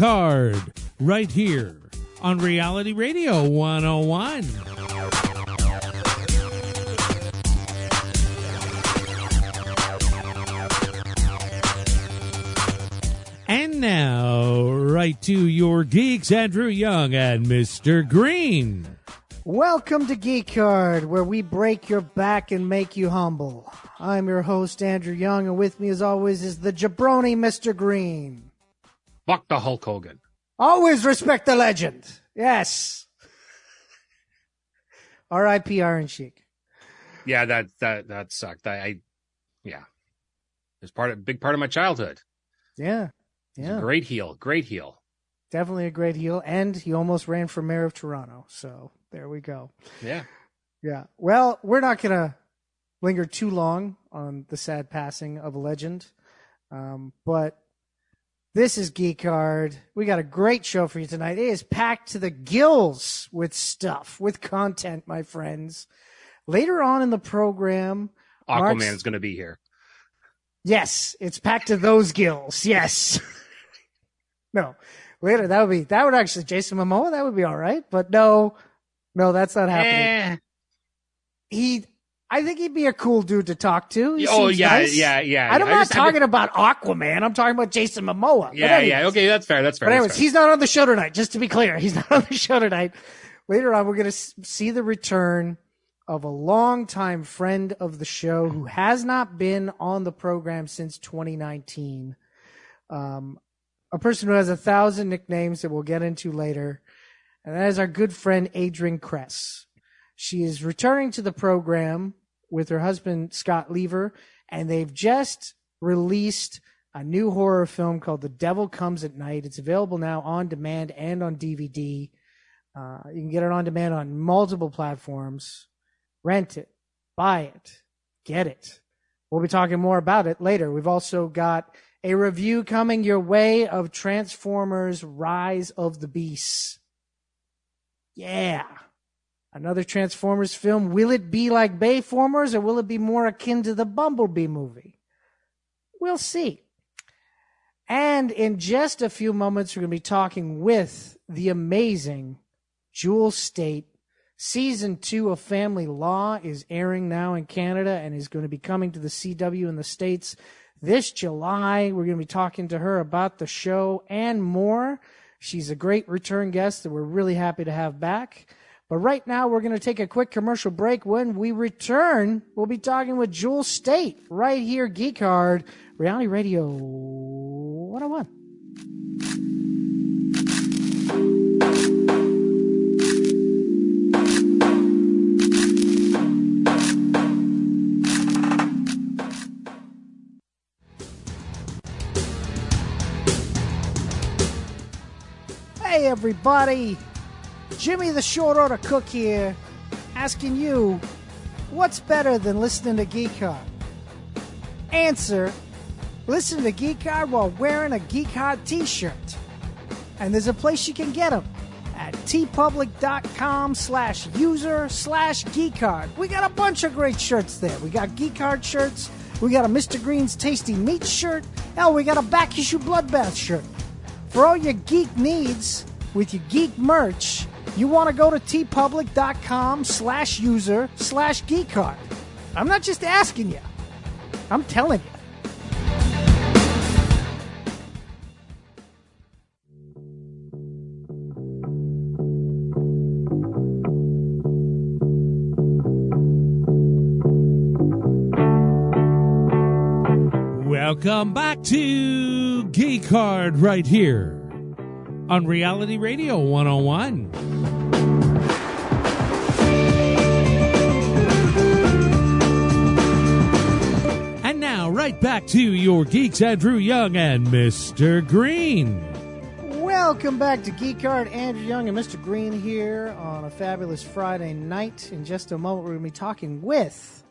Hard, right here on Reality Radio 101. And now, right to your geeks, Andrew Young and Mr. Green. Welcome to Geek Hard, where we break your back and make you humble. I'm your host, Andrew Young, and with me, as always, is the jabroni, Mr. Green. Fuck the Hulk Hogan. Always respect the legend. Yes. R.I.P. Iron Sheik. Yeah, that that that sucked. I, I yeah, it's part of big part of my childhood. Yeah, yeah, great heel, great heel. definitely a great heel, and he almost ran for mayor of Toronto. So there we go. Yeah, Yeah. Well, we're not to linger too long on the sad passing of a legend. Um, but this is Geek Hard. We got a great show for you tonight. It is packed to the gills with stuff, with content, my friends. Later on in the program, Mark's- is going to be here. yes, it's packed to those gills. Yes. no, later that would be that would actually Jason Momoa. That would be all right. But no, no, that's not happening. Eh. he I think he'd be a cool dude to talk to. He Oh yeah, nice. yeah, yeah. I'm yeah. Not talking about Aquaman. I'm talking about Jason Momoa. Yeah, yeah. Okay, that's fair. That's fair. But that's anyways, fair. he's not on the show tonight. Just to be clear, he's not on the show tonight. Later on, we're going to see the return of a longtime friend of the show who has not been on the program since 2019. Um, a person who has a thousand nicknames that we'll get into later. And that is our good friend Adrienne Kress. She is returning to the program with her husband Scott Leaver, and they've just released a new horror film called The Devil Comes at Night. It's available now on demand and on DVD. Uh, you can get it on demand on multiple platforms. Rent it, buy it, get it. We'll be talking more about it later. We've also got a review coming your way of Transformers Rise of the Beasts. Yeah. Another Transformers film. Will it be like Bayformers or will it be more akin to the Bumblebee movie? We'll see. And in just a few moments, we're going to be talking with the amazing Jewel Staite. Season two of Family Law is airing now in Canada and is going to be coming to the CW in the States this July. We're going to be talking to her about the show and more. She's a great return guest that we're really happy to have back. But right now, we're going to take a quick commercial break. When we return, we'll be talking with Jewel Staite right here, Geek Hard, Reality Radio 101. Hey, everybody. Jimmy the Short Order Cook here, asking you, what's better than listening to Geek Hard? Answer, listen to Geek Hard while wearing a Geek Hard t-shirt. And there's a place you can get them at teepublic.com slash user slash geekhard. We got a bunch of great shirts there. We got Geek Hard shirts. We got a Mr. Green's Tasty Meat shirt. Hell, we got a back issue Bloodbath shirt. For all your geek needs with your geek merch, you want to go to teepublic.com slash user slash geekhard. I'm not just asking you. I'm telling you. Welcome back to Geek Hard right here on Reality Radio 101. And now, right back to your geeks, Andrew Young and Mr. Green. Welcome back to Geek Hard. Andrew Young and Mr. Green here on a fabulous Friday night. In just a moment, we're going to be talking with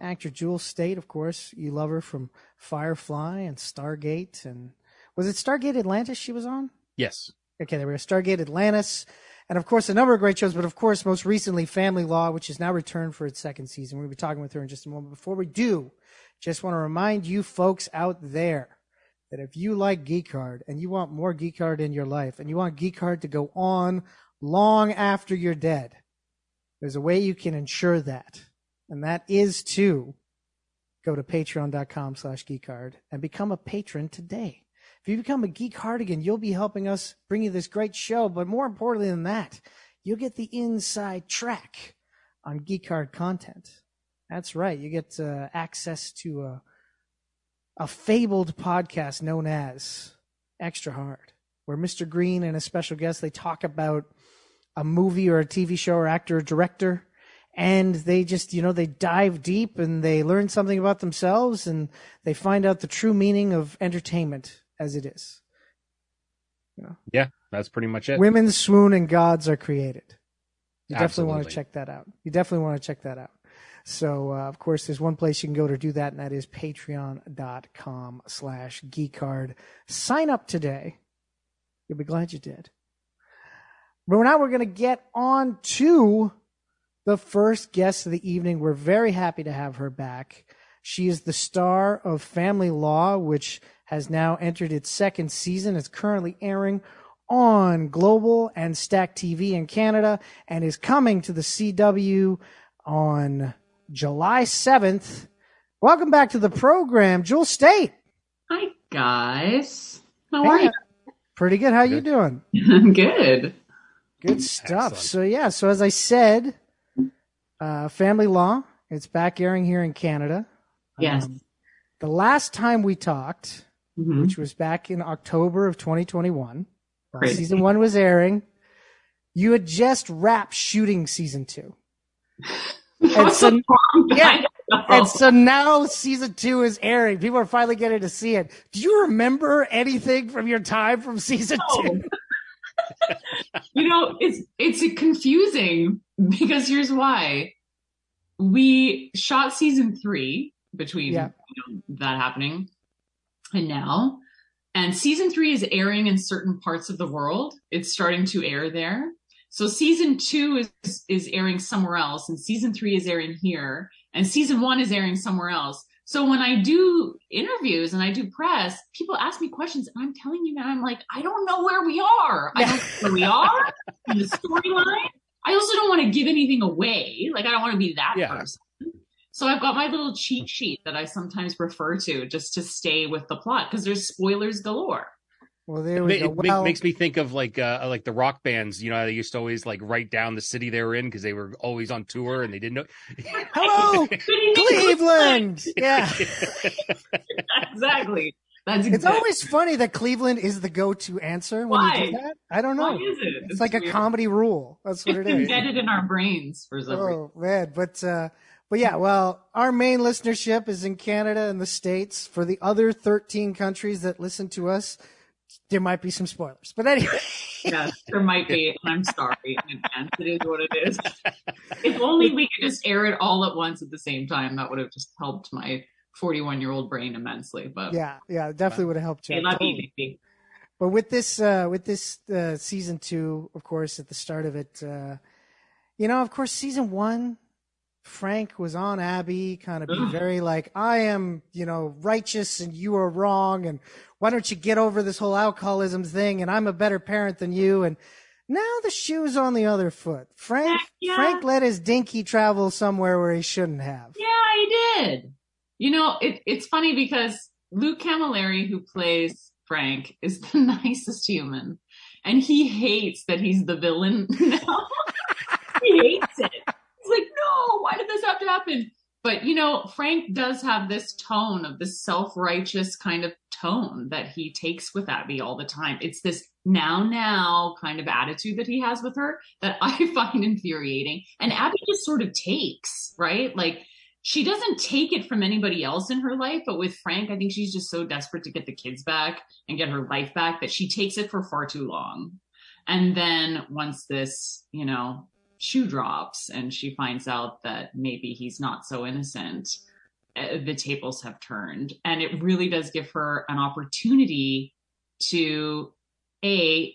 actor Jewel Staite. Of course, you love her from Firefly and Stargate. And was it Stargate Atlantis she was on? Yes. Okay, there we go. Stargate Atlantis. And of course, a number of great shows, but of course, most recently, Family Law, which has now returned for its second season. To be talking with her in just a moment. Before we do, just want to remind you folks out there that if you like Geek Hard and you want more Geek Hard in your life and you want Geek Hard to go on long after you're dead, there's a way you can ensure that. And that is to go to patreon.com slash geekhard and become a patron today. If you become a Geek Cardigan, you'll be helping us bring you this great show. But more importantly than that, you'll get the inside track on Geek Hard content. That's right. You get uh, access to a, a fabled podcast known as Extra Hard, where Mr. Green and a special guest they talk about a movie or a TV show or actor or director, and they just you know they dive deep and they learn something about themselves and they find out the true meaning of entertainment as it is. Yeah, that's pretty much it. Women swoon and gods are created. You definitely want to check that out. You definitely want to check that out. So, uh, of course, there's one place you can go to do that, and that is patreon.com slash geekhard. Sign up today. You'll be glad you did. But now we're going to get on to the first guest of the evening. We're very happy to have her back. She is the star of Family Law, which has now entered its second season. It's currently airing on Global and Stack TV in Canada and is coming to the CW on July 7th. Welcome back to the program, Jewel Staite. Hi guys. How Hey, are you? Pretty good. How you doing? I'm good. Good stuff. Excellent. So yeah, so as I said, uh, Family Law, it's back airing here in Canada. Yes. Um, the last time we talked, Mhm. which was back in October of 2021, while season one was airing, you had just wrapped shooting season two. And so, yeah, and so now season two is airing. People are finally getting to see it. Do you remember anything from your time from season No. two? you know, it's it's confusing because here's why. We shot season three between Yeah. you know, that happening and now. And season three is airing in certain parts of the world. It's starting to air there. So season two is is airing somewhere else, and season three is airing here, and season one is airing somewhere else. So when I do interviews and I do press, people ask me questions, and I'm telling you now, I'm like, I don't know where we are. I don't know where we are in the storyline. I also don't want to give anything away. Like I don't want to be that Yeah. person. So I've got my little cheat sheet that I sometimes refer to just to stay with the plot because there's spoilers galore. Well, there It, we ma- go. it Well, makes me think of like uh, like the rock bands. You know, they used to always like write down the city they were in because they were always on tour and they didn't know. hello, Cleveland. Yeah. exactly. That's It's exactly. always funny that Cleveland is the go-to answer when you do Why? that. I don't know. Why know. is it? It's like a comedy rule. That's what it It's is. embedded in our brains for some reason. Oh man, but uh, but yeah, well, our main listenership is in Canada and the states. For the other thirteen countries that listen to us, there might be some spoilers. But anyway, Yes, there might be. I'm sorry in advance. It is what it is. If only we could just air it all at once at the same time, that would have just helped my 41 year old brain immensely. But yeah, yeah, definitely would have helped you. totally. you. But with this, uh, with this uh, season two, of course, at the start of it, uh, you know, of course, season one, Frank was on Abby, kind of be very like, I am, you know, righteous and you are wrong, and why don't you get over this whole alcoholism thing? And I'm a better parent than you. And now the shoe's on the other foot. Frank, Yeah. Frank let his dinky travel somewhere where he shouldn't have. Yeah, he did. You know, it, it's funny because Luke Camilleri, who plays Frank, is the nicest human. And he hates that he's the villain now. he hates it. Like, no, why did this have to happen? But, you know, Frank does have this tone of this self righteous kind of tone that he takes with Abby all the time. It's this now, now kind of attitude that he has with her that I find infuriating. And Abby just sort of takes, right? Like, she doesn't take it from anybody else in her life, but with Frank, I think she's just so desperate to get the kids back and get her life back that she takes it for far too long. And then once this, you know, shoe drops and she finds out that maybe he's not so innocent, uh, the tables have turned. And it really does give her an opportunity to A,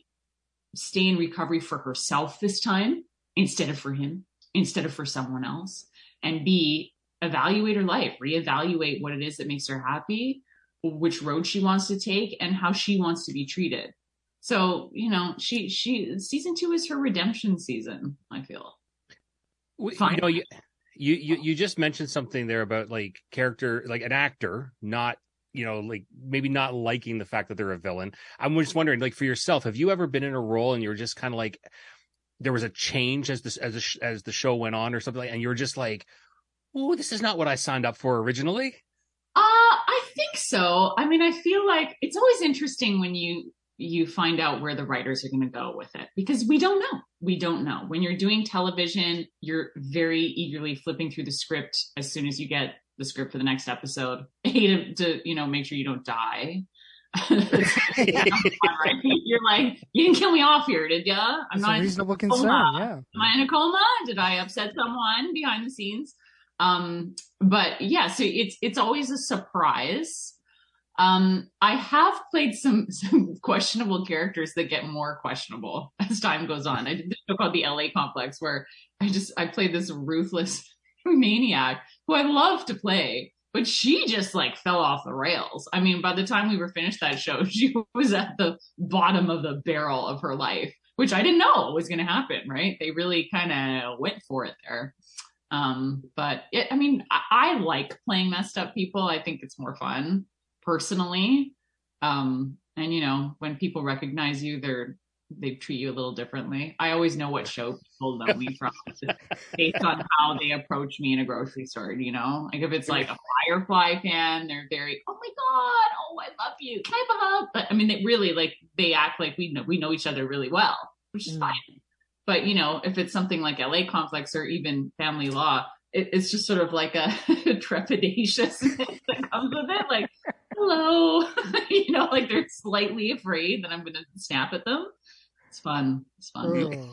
stay in recovery for herself this time instead of for him, instead of for someone else. And B, evaluate her life, reevaluate what it is that makes her happy, which road she wants to take and how she wants to be treated. So, you know, she she season 2 is her redemption season, I feel. Fine. You know, you, you you you just mentioned something there about like character, like an actor, not you know, like maybe not liking the fact that they're a villain. I'm just wondering, like for yourself, have you ever been in a role and you're just kind of like there was a change as this as the, as the show went on or something, like, and you're just like, oh, this is not what I signed up for originally. Uh, I think so. I mean, I feel like it's always interesting when you you find out where the writers are going to go with it because we don't know. We don't know. When you're doing television, you're very eagerly flipping through the script as soon as you get the script for the next episode. To, to you know make sure you don't die. You're like, you didn't kill me off here, did ya? I'm It's not a in reasonable coma. concern. Yeah. Am I in a coma? Did I upset someone behind the scenes? Um, but yeah, so it's it's always a surprise. Um, I have played some some questionable characters that get more questionable as time goes on. I did this show called the LA Complex where I just I played this ruthless maniac who I love to play, but she just like fell off the rails. I mean, by the time we were finished that show, she was at the bottom of the barrel of her life, which I didn't know was going to happen. Right? They really kind of went for it there. Um, but it, I mean, I, I like playing messed up people. I think it's more fun personally. Um, and you know, when people recognize you, they're they treat you a little differently. I always know what show people know me from based on how they approach me in a grocery store. You know, like if it's like a Firefly fan, they're very, oh my god, oh I love you, can I have a hug? But I mean, they really like they act like we know we know each other really well, which is Mm. fine. But you know, if it's something like LA Complex or even Family Law, it, it's just sort of like a trepidatious that comes with it. Like, hello, you know, like they're slightly afraid that I'm going to snap at them. It's fun. It's fun. Well,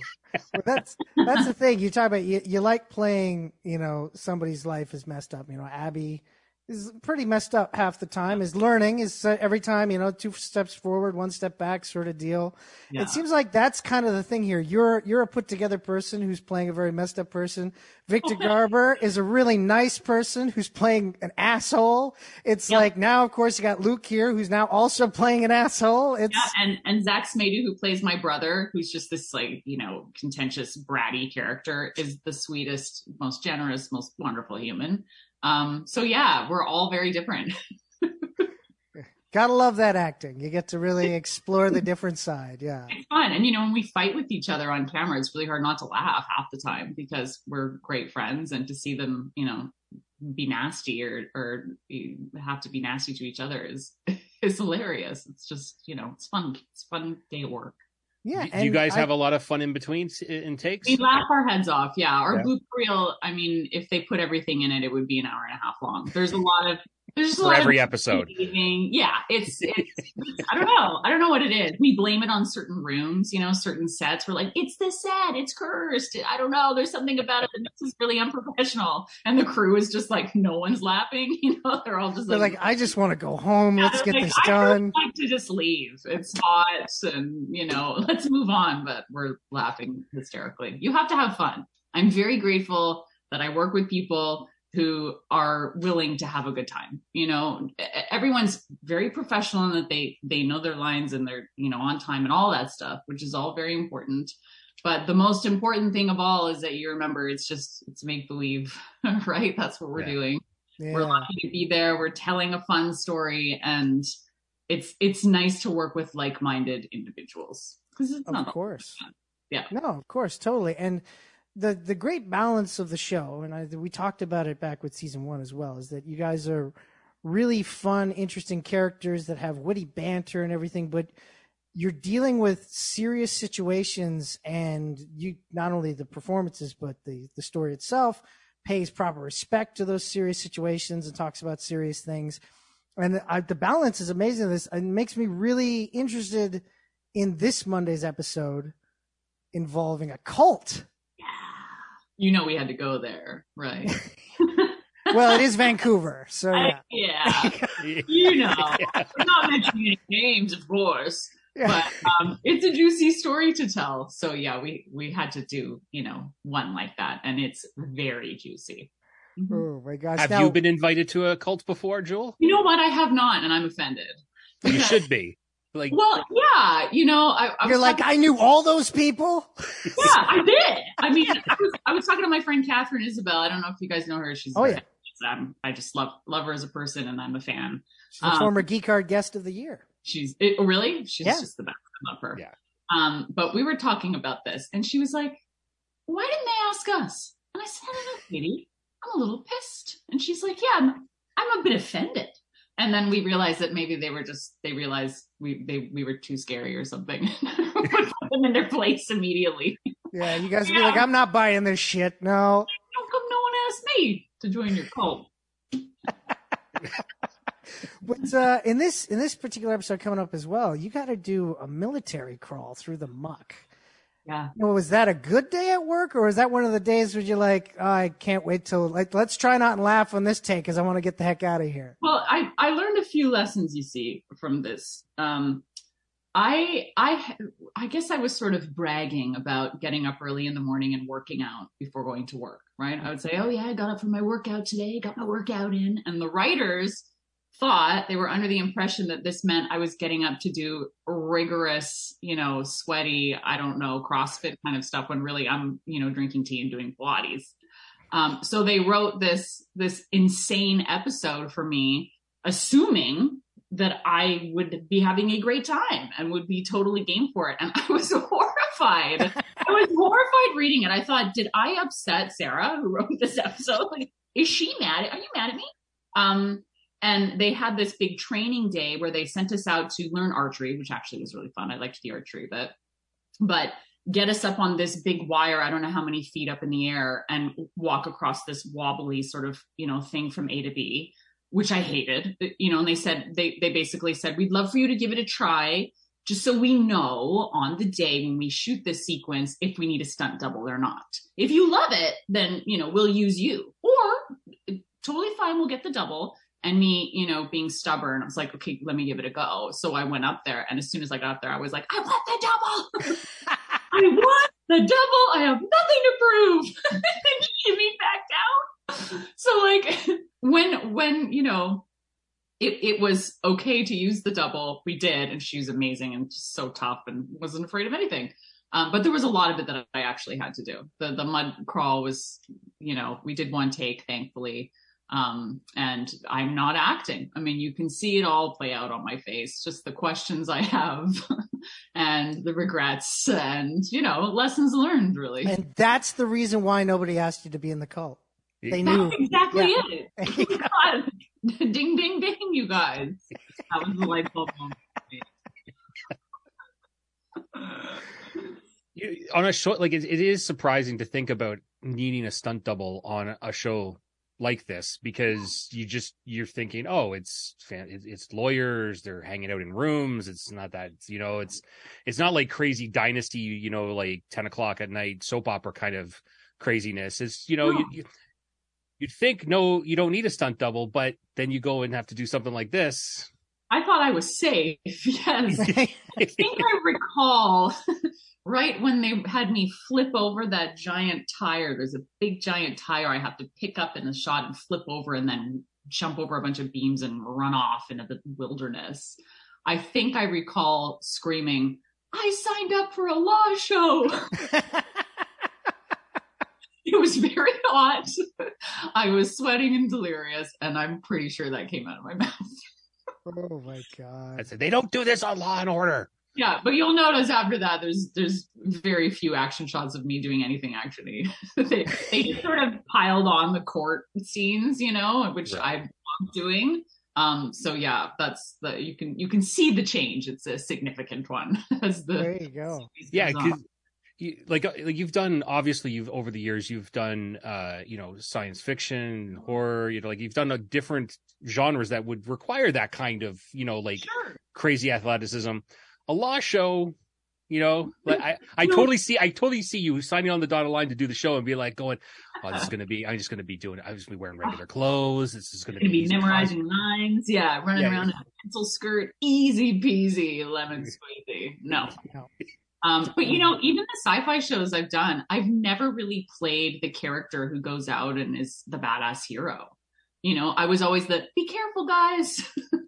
that's that's the thing. You talk about you, you like playing, you know, somebody's life is messed up. You know, Abby is pretty messed up half the time. Is learning is uh, every time, you know, two steps forward, one step back, sort of deal. Yeah. It seems like that's kind of the thing here. You're you're a put together person who's playing a very messed up person. Victor Garber is a really nice person who's playing an asshole. It's Yeah. like now, of course, you got Luke here who's now also playing an asshole. It's Yeah, and and Zach Smadu, who plays my brother, who's just this like you know contentious, bratty character, is the sweetest, most generous, most wonderful human. Um, so yeah, we're all very different. gotta love that acting. You get to really explore the different side. Yeah. It's fun, and you know when we fight with each other on camera, it's really hard not to laugh half the time because we're great friends, and to see them, you know, be nasty or or have to be nasty to each other is is hilarious. It's just you know it's fun. It's fun day at work. Yeah. Do you guys I- have a lot of fun in between s- in takes? We laugh our heads off. Yeah. Our Yeah. blooper reel, I mean, if they put everything in it, it would be an hour and a half long. There's a lot of, there's just a For lot every of episode. behaving. Yeah. It's, it's, I don't know. I don't know what it is. We blame it on certain rooms, you know, certain sets. We're like, it's the set. It's cursed. I don't know. There's something about it that makes us really unprofessional. And the crew is just like, no one's laughing. You know, they're all just They're like, like, I just want to go home. yeah, Let's get like, this I really done. like to just leave. It's hot, and you know, let's move on. But we're laughing hysterically. You have to have fun. I'm very grateful that I work with people who are willing to have a good time. You know, everyone's very professional in that they they know their lines and they're you know on time and all that stuff, which is all very important. But the most important thing of all is that you remember it's just it's make believe, right? That's what we're Yeah. doing we're lucky to be there we're telling a fun story and it's it's nice to work with like-minded individuals because it's Of not course. Yeah. No, of course, totally. And the the great balance of the show, and I, we talked about it back with season one as well, is that you guys are really fun, interesting characters that have witty banter and everything, but you're dealing with serious situations, and you not only the performances but the the story itself pays proper respect to those serious situations and talks about serious things. And I, the balance is amazing. This it makes me really interested in this Monday's episode involving a cult. You know we had to go there right Well, it is Vancouver, so yeah. yeah you know we're not mentioning any names of course Yeah. but um it's a juicy story to tell so yeah we we had to do you know one like that and it's very juicy Oh my gosh! Have Now- you been invited to a cult before, Jewel? You know what? I have not, and I'm offended. You should be. Like, Well, yeah, you know, I, I You're like, talking- I knew all those people. yeah, I did. I mean, I was, I was talking to my friend Katharine Isabelle. I don't know if you guys know her. She's Oh, yeah. I'm, I just love love her as a person, and I'm a fan. She's the Um, former Geek Hard Guest of the Year. She's it, really, she's Yeah. just the best. I love her. Yeah. Um, but we were talking about this, and she was like, "Why didn't they ask us?" And I said, "I don't know, Katie. I'm a little pissed." And she's like, "Yeah, I'm, I'm a bit offended." And then we realized that maybe they were just they realized we they we were too scary or something. Put them in their place immediately. Yeah, you guys would be like, I'm not buying this shit. No. How come no one asked me to join your cult? But uh, in this in this particular episode coming up as well, you got to do a military crawl through the muck. Yeah. Well, was that a good day at work, or was that one of the days where you're like, oh, I can't wait till like let's try not and laugh on this take because I want to get the heck out of here. Well, I I learned a few lessons. You see from this. Um, I I I guess I was sort of bragging about getting up early in the morning and working out before going to work. Right? I would say, "Oh yeah, I got up for my workout today. Got my workout in." And the writers thought they were under the impression that this meant I was getting up to do rigorous, you know, sweaty, I don't know, CrossFit kind of stuff. When really I'm, you know, drinking tea and doing Pilates. Um, so they wrote this this insane episode for me, assuming that I would be having a great time and would be totally game for it. And I was horrified. I was horrified reading it. I thought, did I upset Sarah who wrote this episode? Like, is she mad? Are you mad at me? Um, and they had this big training day where they sent us out to learn archery, which actually was really fun. I liked the archery, but but get us up on this big wire, I don't know how many feet up in the air, and walk across this wobbly sort of, you know, thing from A to B, which I hated. You know, and they said they they basically said, We'd love for you to give it a try, just so we know on the day when we shoot this sequence if we need a stunt double or not. If you love it, then you know, we'll use you. Or totally fine, we'll get the double. And me, you know, being stubborn, I was like, okay, let me give it a go. So I went up there, and as soon as I got up there, I was like, I want the double. I want the double. I have nothing to prove. and shimmy back down. So like when when you know it it was okay to use the double, we did, and she was amazing and just so tough and wasn't afraid of anything. Um, but there was a lot of it that I actually had to do. The the mud crawl was, you know, we did one take, thankfully. Um, and I'm not acting. I mean, you can see it all play out on my face, just the questions I have and the regrets and, you know, lessons learned really. And that's the reason why nobody asked you to be in the cult. They knew. That's exactly Yeah. it. God. ding, ding, ding, you guys. That was the light bulb moment. you, on a show like it, it is surprising to think about needing a stunt double on a show like this because you just you're thinking oh it's fan, it's, lawyers they're hanging out in rooms it's not that you know it's it's not like crazy dynasty you know like 10 o'clock at night soap opera kind of craziness it's you know No. you, you you'd think no you don't need a stunt double but then you go and have to do something like this I thought I was safe. Yes. I think I recall right when they had me flip over that giant tire. There's a big giant tire I have to pick up in a shot and flip over and then jump over a bunch of beams and run off into the wilderness. I think I recall screaming, I signed up for a law show. It was very hot. I was sweating and delirious, and I'm pretty sure that came out of my mouth. Oh my god. i said they don't do this on law and order Yeah, but you'll notice after that, there's there's very few action shots of me doing anything actually. they they just sort of piled on the court scenes, you know, which Right. I'm doing. Um, so yeah, that's the you can you can see the change. It's a significant one as the There you go. yeah goes on. 'cause you, like uh, like you've done obviously you've over the years you've done uh you know science fiction horror you know like you've done a different genres that would require that kind of you know like sure. crazy athleticism. A law show you know like i i totally see i totally see you signing on the dotted line to do the show and be like going oh this is gonna be i'm just gonna be doing i'm just gonna be wearing regular clothes. This is gonna Gonna be easy memorizing lines, yeah, running Yeah, around in a pencil skirt, easy peasy, lemon squeezy. No, No. Um, but you know, even the sci-fi shows I've done, I've never really played the character who goes out and is the badass hero. You know, I was always the "be careful, guys,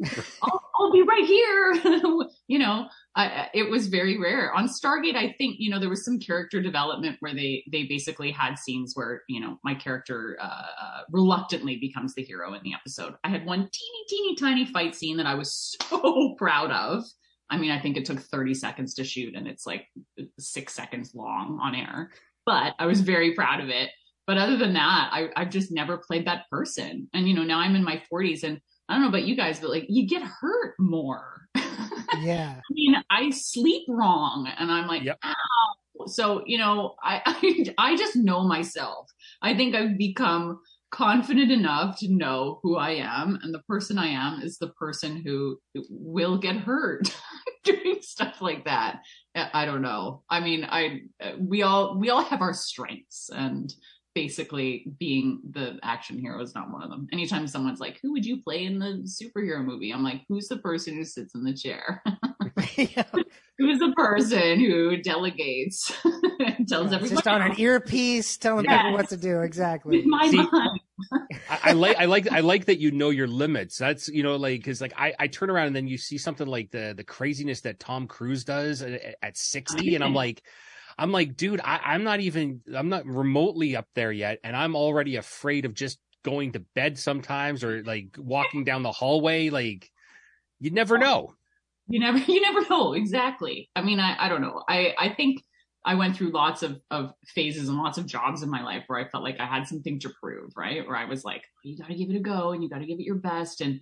I'll, I'll, be right here." you know, I, it was very rare on Stargate. I think you know there was some character development where they they basically had scenes where you know my character uh, uh reluctantly becomes the hero in the episode. I had one teeny teeny tiny fight scene that I was so proud of I mean, I think it took 30 seconds to shoot and it's like six seconds long on air, but I was very proud of it. But other than that, I, I've just never played that person. And, you know, now I'm in my 40s and I don't know about you guys, but like you get hurt more. Yeah. I mean, I sleep wrong and I'm like, yep. ow. So, you know, I, I, I just know myself. I think I've become confident enough to know who I am, and the person I am is the person who will get hurt doing stuff like that. I don't know. I mean, I we all we all have our strengths, and basically being the action hero is not one of them. Anytime someone's like, "Who would you play in the superhero movie?" I'm like, "Who's the person who sits in the chair?" yeah. Who's the person who delegates and tells yeah, everyone just on an earpiece telling yes. people what to do exactly with my See, mind I, I, like I like I like that you know your limits. That's you know like because like I, I turn around and then you see something like the the craziness that Tom Cruise does at, at sixty, and I'm like. I'm like, dude, I, I'm not even, I'm not remotely up there yet. And I'm already afraid of just going to bed sometimes or like walking down the hallway. Like, you never know. You never, you never know. Exactly. I mean, I, I don't know. I, I think I went through lots of, of phases and lots of jobs in my life where I felt like I had something to prove, right? Where I was like, you got to give it a go and you got to give it your best and,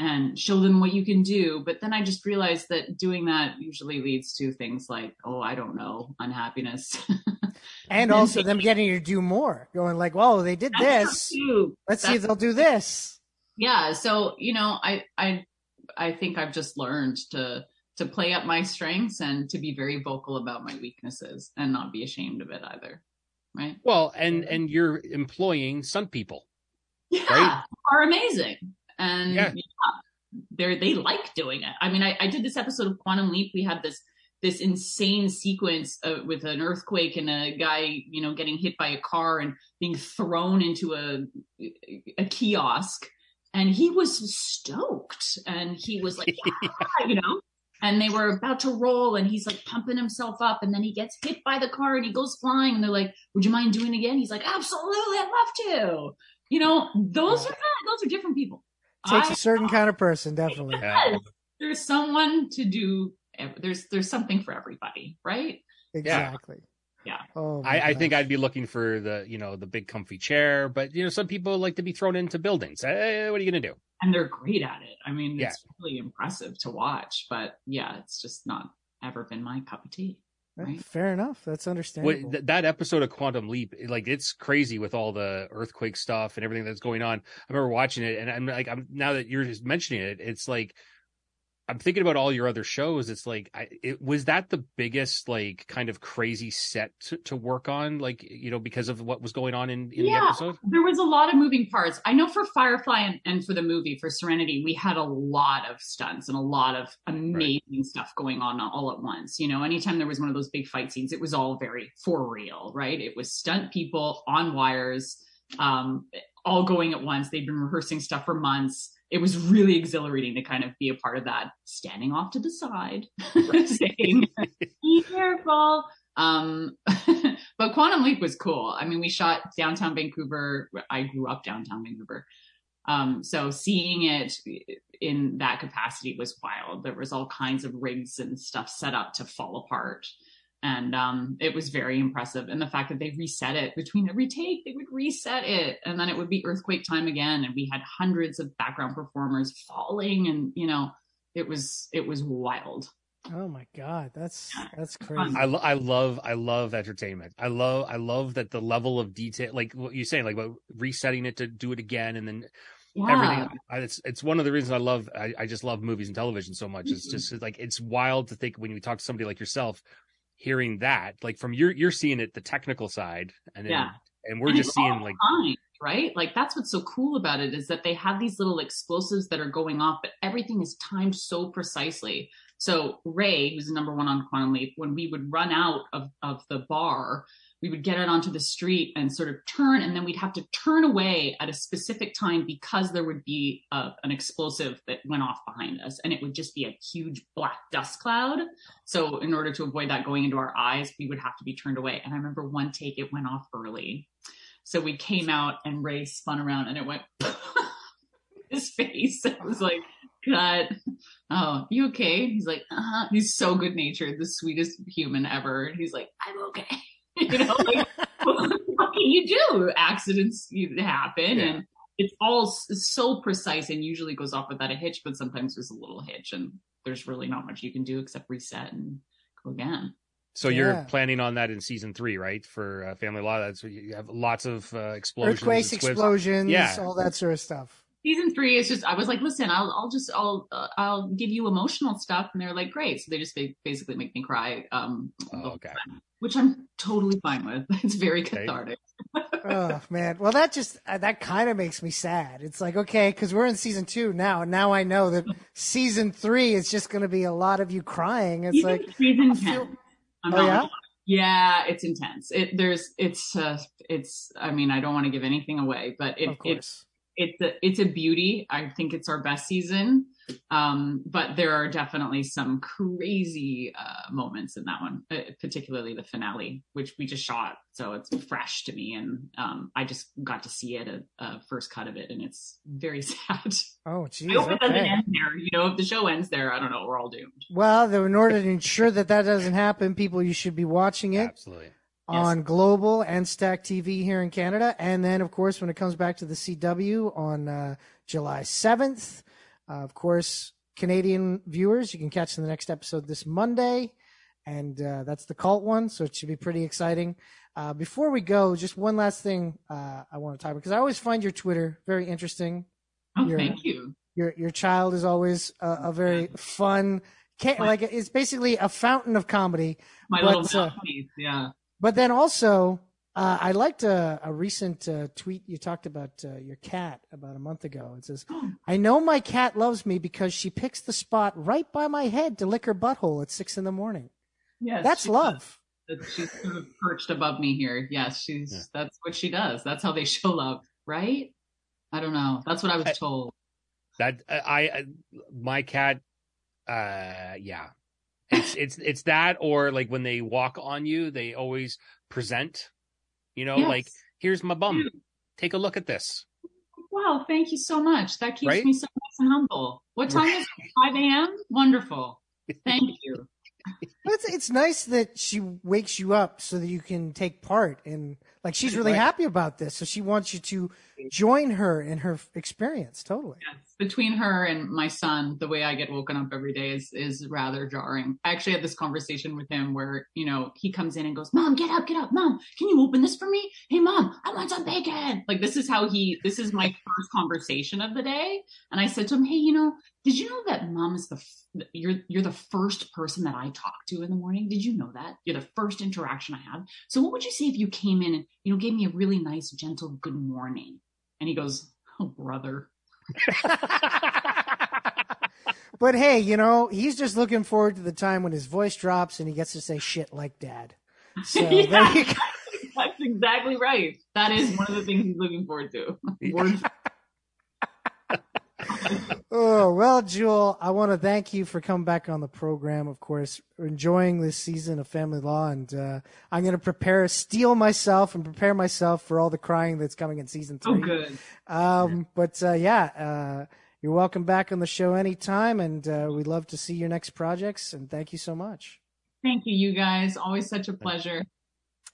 and show them what you can do. But then I just realized that doing that usually leads to things like, oh, I don't know, unhappiness. and also them getting you to do more, going like, whoa, they did this. Let's That's see if they'll do this. Yeah. So, you know, I, I, I think I've just learned to, to play up my strengths and to be very vocal about my weaknesses and not be ashamed of it either. Right. Well, and and you're employing some people. Yeah, right? are amazing. And yeah. yeah, they they like doing it. I mean, I, I did this episode of Quantum Leap. We had this this insane sequence uh, with an earthquake and a guy, you know, getting hit by a car and being thrown into a a kiosk. And he was stoked, and he was like, yeah, you know, and they were about to roll and he's like pumping himself up. And then he gets hit by the car and he goes flying. And they're like would you mind doing it again? He's like absolutely. I'd love to. You know those are those are different people takes I, a certain kind of person definitely there's someone to do there's there's something for everybody right exactly yeah. Oh I, I, think I'd be looking for the, you know, the big comfy chair, but you know, some people like to be thrown into buildings. Hey, what are you going to do? and they're great at it. I mean, it's really impressive to watch, but yeah, it's just not ever been my cup of tea. Right? Fair enough. That's understandable. What, th- that episode of Quantum Leap, like it's crazy with all the earthquake stuff and everything that's going on. I remember watching it, and I'm like, I'm now that you're just mentioning it, it's like I'm thinking about all your other shows. It's like, I, it was that the biggest like kind of crazy set to, to work on, like you know, because of what was going on in, in yeah, the episode. There was a lot of moving parts. I know for Firefly and, and, for the movie for Serenity, we had a lot of stunts and a lot of amazing right. stuff going on all at once. You know, anytime there was one of those big fight scenes, it was all very for real, right? It was stunt people on wires, um, all going at once. They'd been rehearsing stuff for months it was really exhilarating to kind of be a part of that, standing off to the side, saying, be careful. Um, but Quantum Leap was cool. I mean, we shot downtown Vancouver. I grew up downtown Vancouver. Um, so seeing it in that capacity was wild. There was all kinds of rigs and stuff set up to fall apart and um, it was very impressive. And the fact that they reset it between every take, they would reset it, and then it would be earthquake time again, and we had hundreds of background performers falling, and you know, it was it was wild. Oh my god, that's that's crazy. I, lo- I love I love entertainment. I love I love that the level of detail, like what you're saying, like about resetting it to do it again, and then yeah. everything. It's it's one of the reasons I love I, I just love movies and television so much. It's mm-hmm. just like it's wild to think when you talk to somebody like yourself hearing that like from you're you're seeing it the technical side and then, yeah and we're and just seeing like fine. right? Like that's what's so cool about it is that they have these little explosives that are going off, but everything is timed so precisely. So Ray, who's the number one on Quantum Leap, when we would run out of, of the bar, we would get out onto the street and sort of turn, and then we'd have to turn away at a specific time because there would be a, an explosive that went off behind us, and it would just be a huge black dust cloud. So, in order to avoid that going into our eyes, we would have to be turned away. And I remember one take, it went off early. So we came out, and Ray spun around, and it went his face. It was like, cut. Oh, you okay? He's like, uh-huh. He's so good natured, the sweetest human ever. He's like, I'm okay. you know, like, what can you do? Accidents happen, yeah. and it's all so precise, and usually goes off without a hitch. But sometimes there's a little hitch, and there's really not much you can do except reset and go again. So you're planning on that in season three, right? For uh, Family Law, that's you have lots of uh, explosions, earthquakes, explosions, yeah. all that sort of stuff season three is just i was like listen i'll, I'll just i'll uh, i'll give you emotional stuff. And they're like great. So they just basically make me cry um oh, okay. which i'm totally fine with. It's very cathartic. Oh man. Well that just uh, that kind of makes me sad. It's like okay because we're in season two now. And now i know that season three is just going to be a lot of you crying. It's season like season 10 oh yeah? yeah it's intense. It there's it's uh it's i mean i don't want to give anything away but it, it's it's a it's a beauty. I think it's our best season. Um, but there are definitely some crazy uh, moments in that one, uh, particularly the finale, which we just shot, so it's fresh to me, and um, I just got to see it a, a, first cut of it, and it's very sad. Oh, geez, I hope okay. it doesn't end there. You know, if the show ends there, I don't know, we're all doomed. Well, in order to ensure that that doesn't happen, people, you should be watching it. Absolutely on. Global and Stack TV here in Canada. And then, of course, when it comes back to the CW on uh, July 7th, uh, of course, Canadian viewers, you can catch the next episode this Monday. And uh, that's the cult one, so it should be pretty exciting. Uh, before we go, just one last thing uh, I want to talk about because I always find your Twitter very interesting. Oh, your, thank you. Your your child is always a, a very fun, like it's basically a fountain of comedy. My but, little uh, yeah but then also, uh, I liked a, a recent uh, tweet you talked about uh, your cat about a month ago. It says, "I know my cat loves me because she picks the spot right by my head to lick her butthole at six in the morning." Yes, that's love. She's sort of perched above me here. Yes, she's yeah. that's what she does. That's how they show love, right? I don't know. That's what I was told. That I, I my cat, uh, yeah, it's it's it's that or like when they walk on you, they always present. You know, yes. like here's my bum. Take a look at this. Wow, thank you so much. That keeps right? me so nice and humble. What time is it? 5 a.m.? Wonderful. Thank you. it's, it's nice that she wakes you up so that you can take part and like she's really right. happy about this so she wants you to join her in her experience totally yes. between her and my son the way i get woken up every day is is rather jarring i actually had this conversation with him where you know he comes in and goes mom get up get up mom can you open this for me hey mom i want some bacon like this is how he this is my first conversation of the day and i said to him hey you know did you know that mom is the you're you're the first person that I talk to in the morning? Did you know that? You're the first interaction I have. So what would you say if you came in and you know gave me a really nice gentle good morning? And he goes, "Oh, brother." but hey, you know, he's just looking forward to the time when his voice drops and he gets to say shit like dad. So yeah, That's exactly right. That is one of the things he's looking forward to. Words oh well, Jewel, I want to thank you for coming back on the program. Of course, enjoying this season of Family Law, and uh, I'm going to prepare, steel myself, and prepare myself for all the crying that's coming in season three. Oh, good. Um, but uh, yeah, uh, you're welcome back on the show anytime, and uh, we'd love to see your next projects. And thank you so much. Thank you, you guys. Always such a pleasure.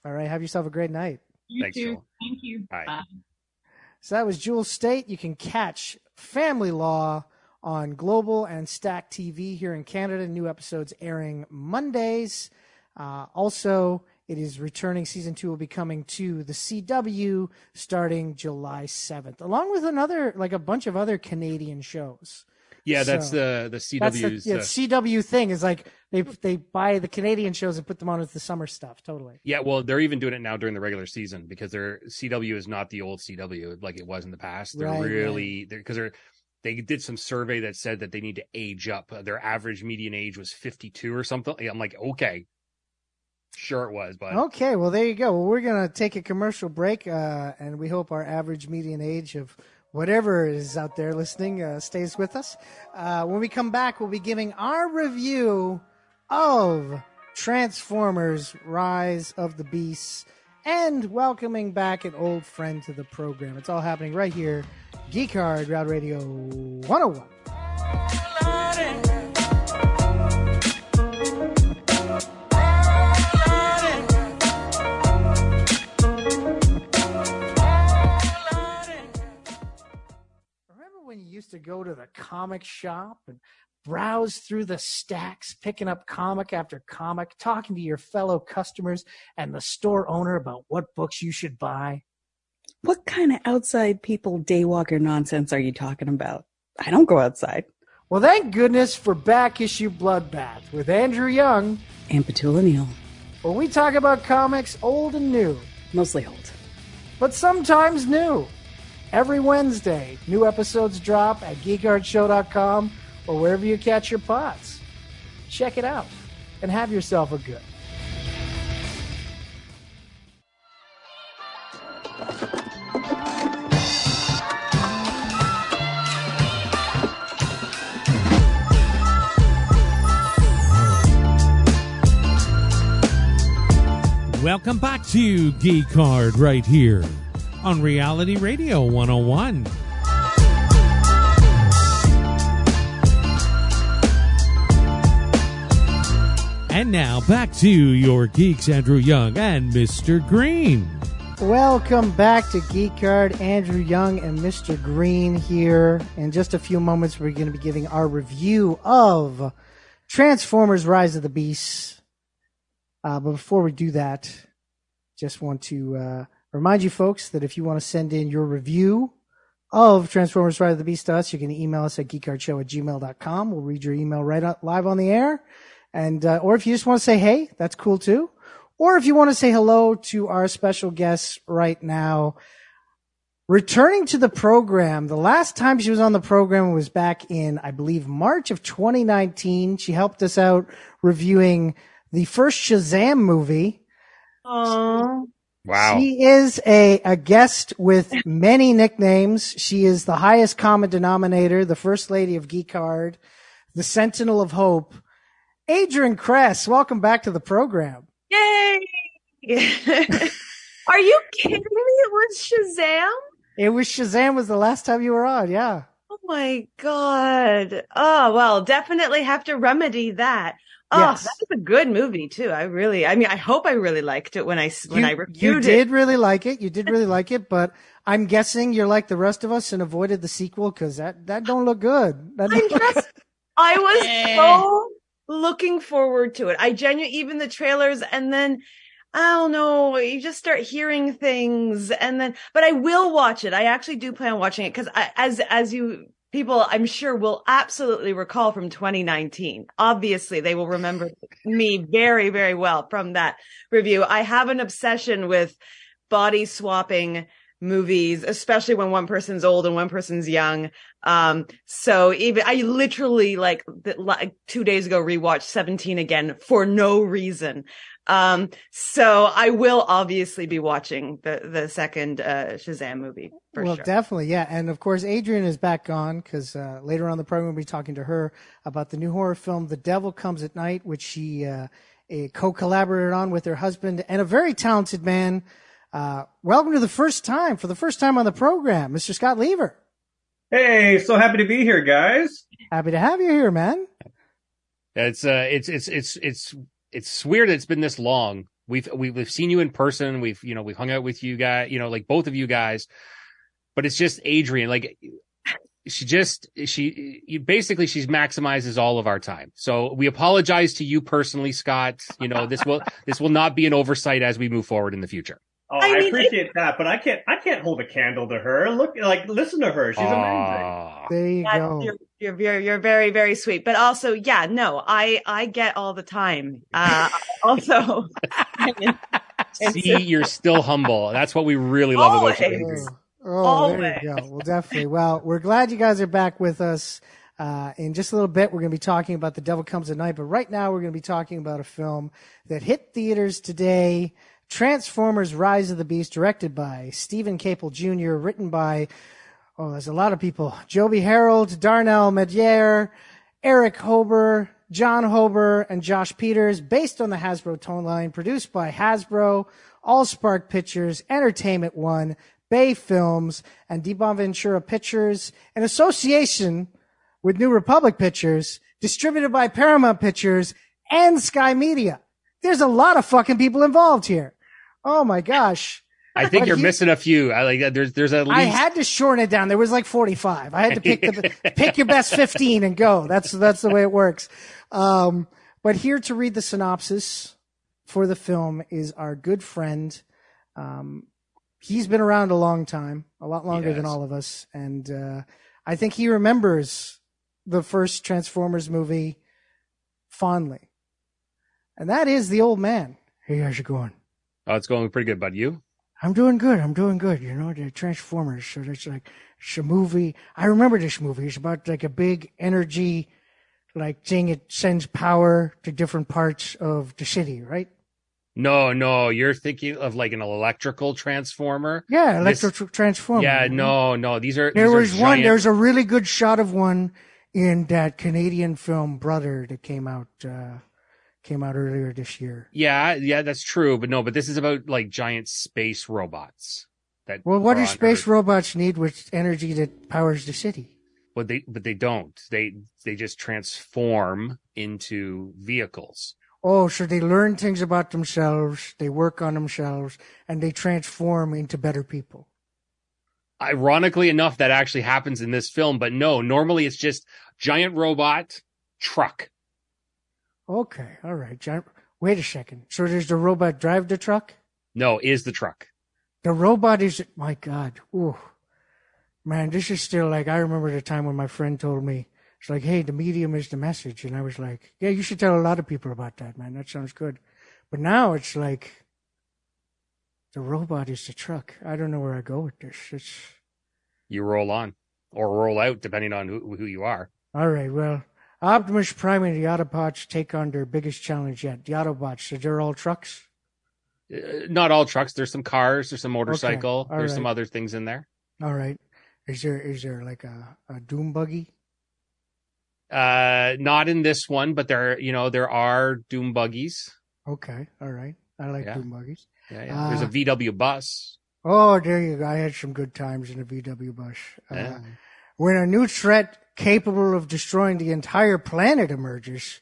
All right, have yourself a great night. You Thanks, too. Jewel. Thank you. Bye. Bye. So that was Jewel Staite. You can catch Family Law on Global and Stack TV here in Canada. New episodes airing Mondays. Uh, also, it is returning. Season two will be coming to the CW starting July 7th, along with another, like a bunch of other Canadian shows. Yeah, that's So, the the That's the yeah, uh, CW thing is like they they buy the Canadian shows and put them on as the summer stuff. Totally. yeah, well, they're even doing it now during the regular season because their CW is not the old CW like it was in the past. They're Right, right. really because they're they did some survey that said that they need to age up. Uh, Their average median age was 52 or something. I'm like, okay, sure it was, but Okay, well there you go. Well, we're gonna take a commercial break, uh, and we hope our average median age of whatever is out there listening uh, stays with us. Uh, when we come back, we'll be giving our review of Transformers: Rise of the Beasts and welcoming back an old friend to the program. It's all happening right here, Geek Hard Route Radio 101. When you used to go to the comic shop and browse through the stacks, picking up comic after comic, talking to your fellow customers and the store owner about what books you should buy? What kind of outside people daywalker nonsense are you talking about? I don't go outside. Well, thank goodness for back issue Bloodbath with Andrew Young, And Petula Neal. When we talk about comics old and new, Mostly old. but sometimes new. Every Wednesday, new episodes drop at geekhardshow.com or wherever you catch your pods. Check it out and have yourself a good. Welcome back to Geek Hard right here on Reality Radio 101. And now back to your geeks, Andrew Young and Mr. Green. Welcome back to Geek Hard. Andrew Young and Mr. Green here. In just a few moments, we're going to be giving our review of Transformers Rise of the Beasts. Uh, but before we do that, just want to uh, remind you folks that if you want to send in your review of Transformers Rise of the Beast to us, you can email us at geekhardshow at gmail.com. We'll read your email right out, live on the air. And, uh, or if you just want to say hey, that's cool too. Or if you want to say hello to our special guests right now, returning to the program, the last time she was on the program was back in, I believe, March of 2019. She helped us out reviewing the first Shazam movie. Oh. Wow. She is a, a guest with many nicknames. She is the highest common denominator, the first lady of Geek Hard, the Sentinel of Hope. Adrienne Kress, welcome back to the program. Yay! Are you kidding me? It was Shazam? It was Shazam was the last time you were on, yeah. Oh my god. Oh, well, definitely have to remedy that. Oh, Yes. that was a good movie too. I really, I mean, I hope I really liked it when I, when you, I reviewed it. you did it. really like it. You did really like it, but I'm guessing you're like the rest of us and avoided the sequel because that, that don't look good. That I don't look just, I was eh. so looking forward to it. I genuinely, even the trailers and then, I don't know, you just start hearing things and then, but I will watch it. I actually do plan on watching it because as, as you people, I'm sure will absolutely recall from 2019. Obviously they will remember me very, very well from that review. I have an obsession with body swapping movies, especially when one person's old and one person's young. Um, so even I literally like, like two days ago rewatched 17 again for no reason. Um, so I will obviously be watching the, the second, uh, Shazam movie for well, sure. definitely, yeah. And of course, Adrienne is back on because uh, later on in the program we'll be talking to her about the new horror film, The Devil Comes at Night, which she uh, co-collaborated on with her husband and a very talented man. Uh, welcome to the first time, for the first time on the program, Mr. Scott Leaver. Hey, so happy to be here, guys. Happy to have you here, man. It's uh, it's it's it's it's it's weird that it's been this long. We've we've we've seen you in person. We've you know we've hung out with you guys. You know, like both of you guys. But it's just Adrienne. Like she just she you, basically she's maximizes all of our time. So we apologize to you personally, Scott. You know this will this will not be an oversight as we move forward in the future. Oh, I I, mean, appreciate that, but I can't I can't hold a candle to her. Look, like listen to her. She's amazing. There you That's go. your- You're you're you're very very sweet, but also yeah, no, I I get all the time. Uh, also, See, you're still humble. That's what we really love about you. Always. Oh, there you go. Well, definitely. Well, we're glad you guys are back with us. Uh, in just a little bit, we're going to be talking about The Devil Comes at Night, but right now we're going to be talking about a film that hit theaters today. Transformers Rise of the Beast, directed by Steven Caple Jr., written by, oh, there's a lot of people. Joby Harold, Darnell Metayer, Erich Hoeber, Jon Hoeber, and Josh Peters, based on the Hasbro tone line, produced by Hasbro, Allspark Pictures, Entertainment One, Bay Films, and di Bonaventura Pictures, in association with New Republic Pictures, distributed by Paramount Pictures and Sky Media. There's a lot of fucking people involved here. Oh my gosh. I think But you're he- missing a few. I like. There's there's at least I had to shorten it down. There was like 45. I had to pick the, pick your best 15 and go. That's, that's the way it works. Um, but here to read the synopsis for the film is our good friend. Um, he's been around a long time, a lot longer than all of us. And, uh, I think he remembers the first Transformers movie fondly. And that is the old man. Hey, how's it going? oh, it's going pretty good, bud. You? I'm doing good. I'm doing good. You know, the Transformers. So it's like it's a movie. I remember this movie. It's about like a big energy, like thing. It sends power to different parts of the city, right? No, no. You're thinking of like an electrical transformer. Yeah, electro transformer. Yeah, no, no. These are There these are was one. giant- There's a really good shot of one in that Canadian film Brother that came out uh came out earlier this year. Yeah, yeah, that's true. But no, but this is about like giant space robots. That Well, what do space Earth. robots need with energy that powers the city? But they but they don't. They they just transform into vehicles. Oh, so they learn things about themselves, they work on themselves, and they transform into better people. Ironically enough, that actually happens in this film. But no, normally it's just giant robot truck. Okay, all right. John, wait a second. So does the robot drive the truck? No, is the truck. The robot is, my God. Ooh. Man, this is still like, I remember the time when my friend told me, it's like, hey, the medium is the message. And I was like, yeah, you should tell a lot of people about that, man. That sounds good. But now it's like, the robot is the truck. I don't know where I go with this. It's, You roll on or roll out, depending on who who you are. All right, well, Optimus Prime and the Autobots take on their biggest challenge yet. The Autobots, so they're all trucks. Uh, not all trucks. There's some cars. There's some motorcycle. all there's some other things in there. All right. Is there is there like a, a doom buggy? Uh, not in this one, but there, you know, there are doom buggies. Okay, all right. I like Yeah. doom buggies. Yeah, yeah. There's a Uh, VW bus. Oh, there you go. I had some good times in a VW bus. Yeah. Uh, when a new threat capable of destroying the entire planet emerges,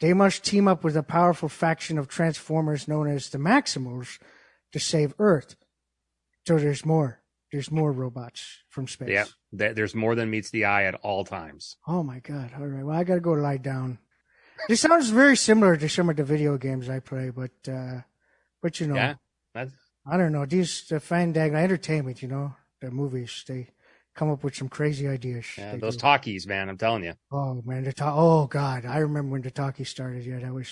they must team up with a powerful faction of Transformers known as the Maximals to save Earth. So there's more. There's more robots from space. Yeah, there's more than meets the eye at all times. Oh my god. All right. Well, I gotta go lie down. This sounds very similar to some of the video games I play, but uh but you know, Yeah, that's I don't know. These the Fandango Entertainment, you know, the movies, they come up with some crazy ideas. yeah, those do. talkies, man. I'm telling you. Oh man, the ta- oh god, I remember when the talkie started. Yeah, that was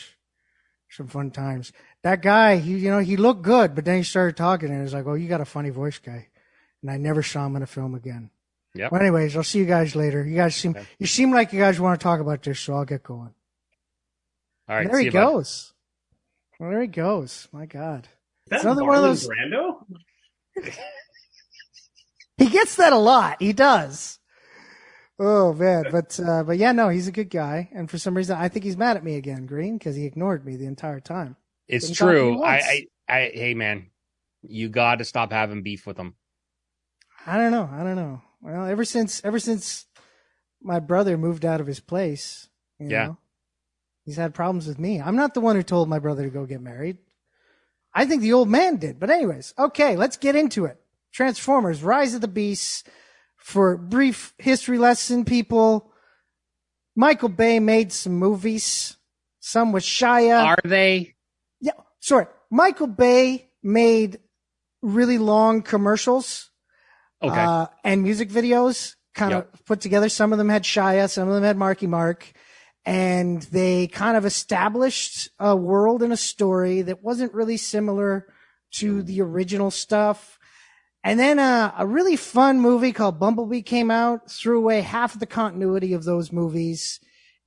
some fun times. That guy, he you know, he looked good, but then he started talking, and it was like, oh, you got a funny voice, guy. And I never saw him in a film again. Yep. Well, anyways, I'll see you guys later. You guys seem Okay. you seem like you guys want to talk about this, so I'll get going. All right, there see he you, bud. goes. Well, there he goes. My God, Is that Another one of Marlon those- Brando? he gets that a lot. He does. Oh man, but uh, but yeah, no, he's a good guy, and for some reason, I think he's mad at me again, Green, because he ignored me the entire time. It's Didn't talk to me true. I. I, I, hey, man, you got to stop having beef with him. I don't know. I don't know. Well, ever since ever since my brother moved out of his place, you Yeah. know, he's had problems with me. I'm not the one who told my brother to go get married. I think the old man did. But anyways, okay, let's get into it. Transformers: Rise of the Beasts. For brief history lesson, people, Michael Bay made some movies. Some with Shia. Are they? Yeah, sorry. Michael Bay made really long commercials Okay. uh, and music videos kind of put together. Some of them had Shia, some of them had Marky Mark, and they kind of established a world and a story that wasn't really similar to the original stuff. And then uh, a really fun movie called Bumblebee came out, threw away half of the continuity of those movies,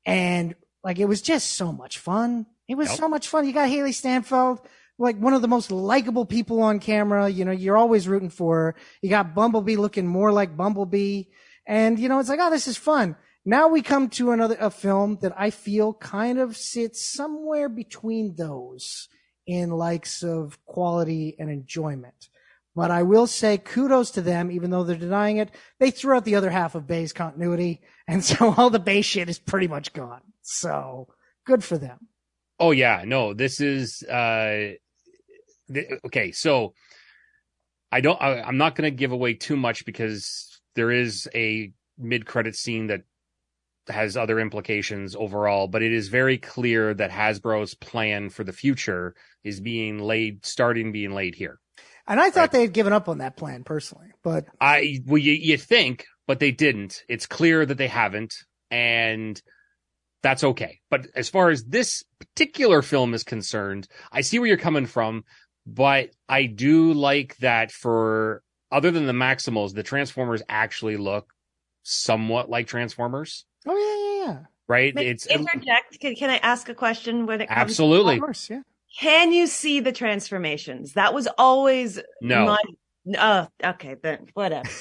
and like it was just so much fun. It was Yep. so much fun. You got Hailee Steinfeld, like one of the most likable people on camera. You know, you're always rooting for her. You got Bumblebee looking more like Bumblebee. And, you know, it's like, oh, this is fun. Now we come to another, a film that I feel kind of sits somewhere between those in likes of quality and enjoyment. But I will say kudos to them, even though they're denying it. They threw out the other half of Bay's continuity. And so all the Bay shit is pretty much gone. So good for them. Oh yeah, no, this is uh th- okay, so I don't I, I'm not going to give away too much because there is a mid-credit scene that has other implications overall, but it is very clear that Hasbro's plan for the future is being laid starting being laid here. And I thought Right. they had given up on that plan personally, but I well you, you think, but they didn't. It's clear that they haven't, and that's okay. But as far as this particular film is concerned, I see where you're coming from, but I do like that for other than the Maximals, the Transformers actually look somewhat like Transformers, oh yeah, yeah, yeah. right? May it's interject. Can, can I ask a question when it comes? absolutely Of course, yeah. Can you see the transformations? That was always no. my. Oh, okay, then whatever.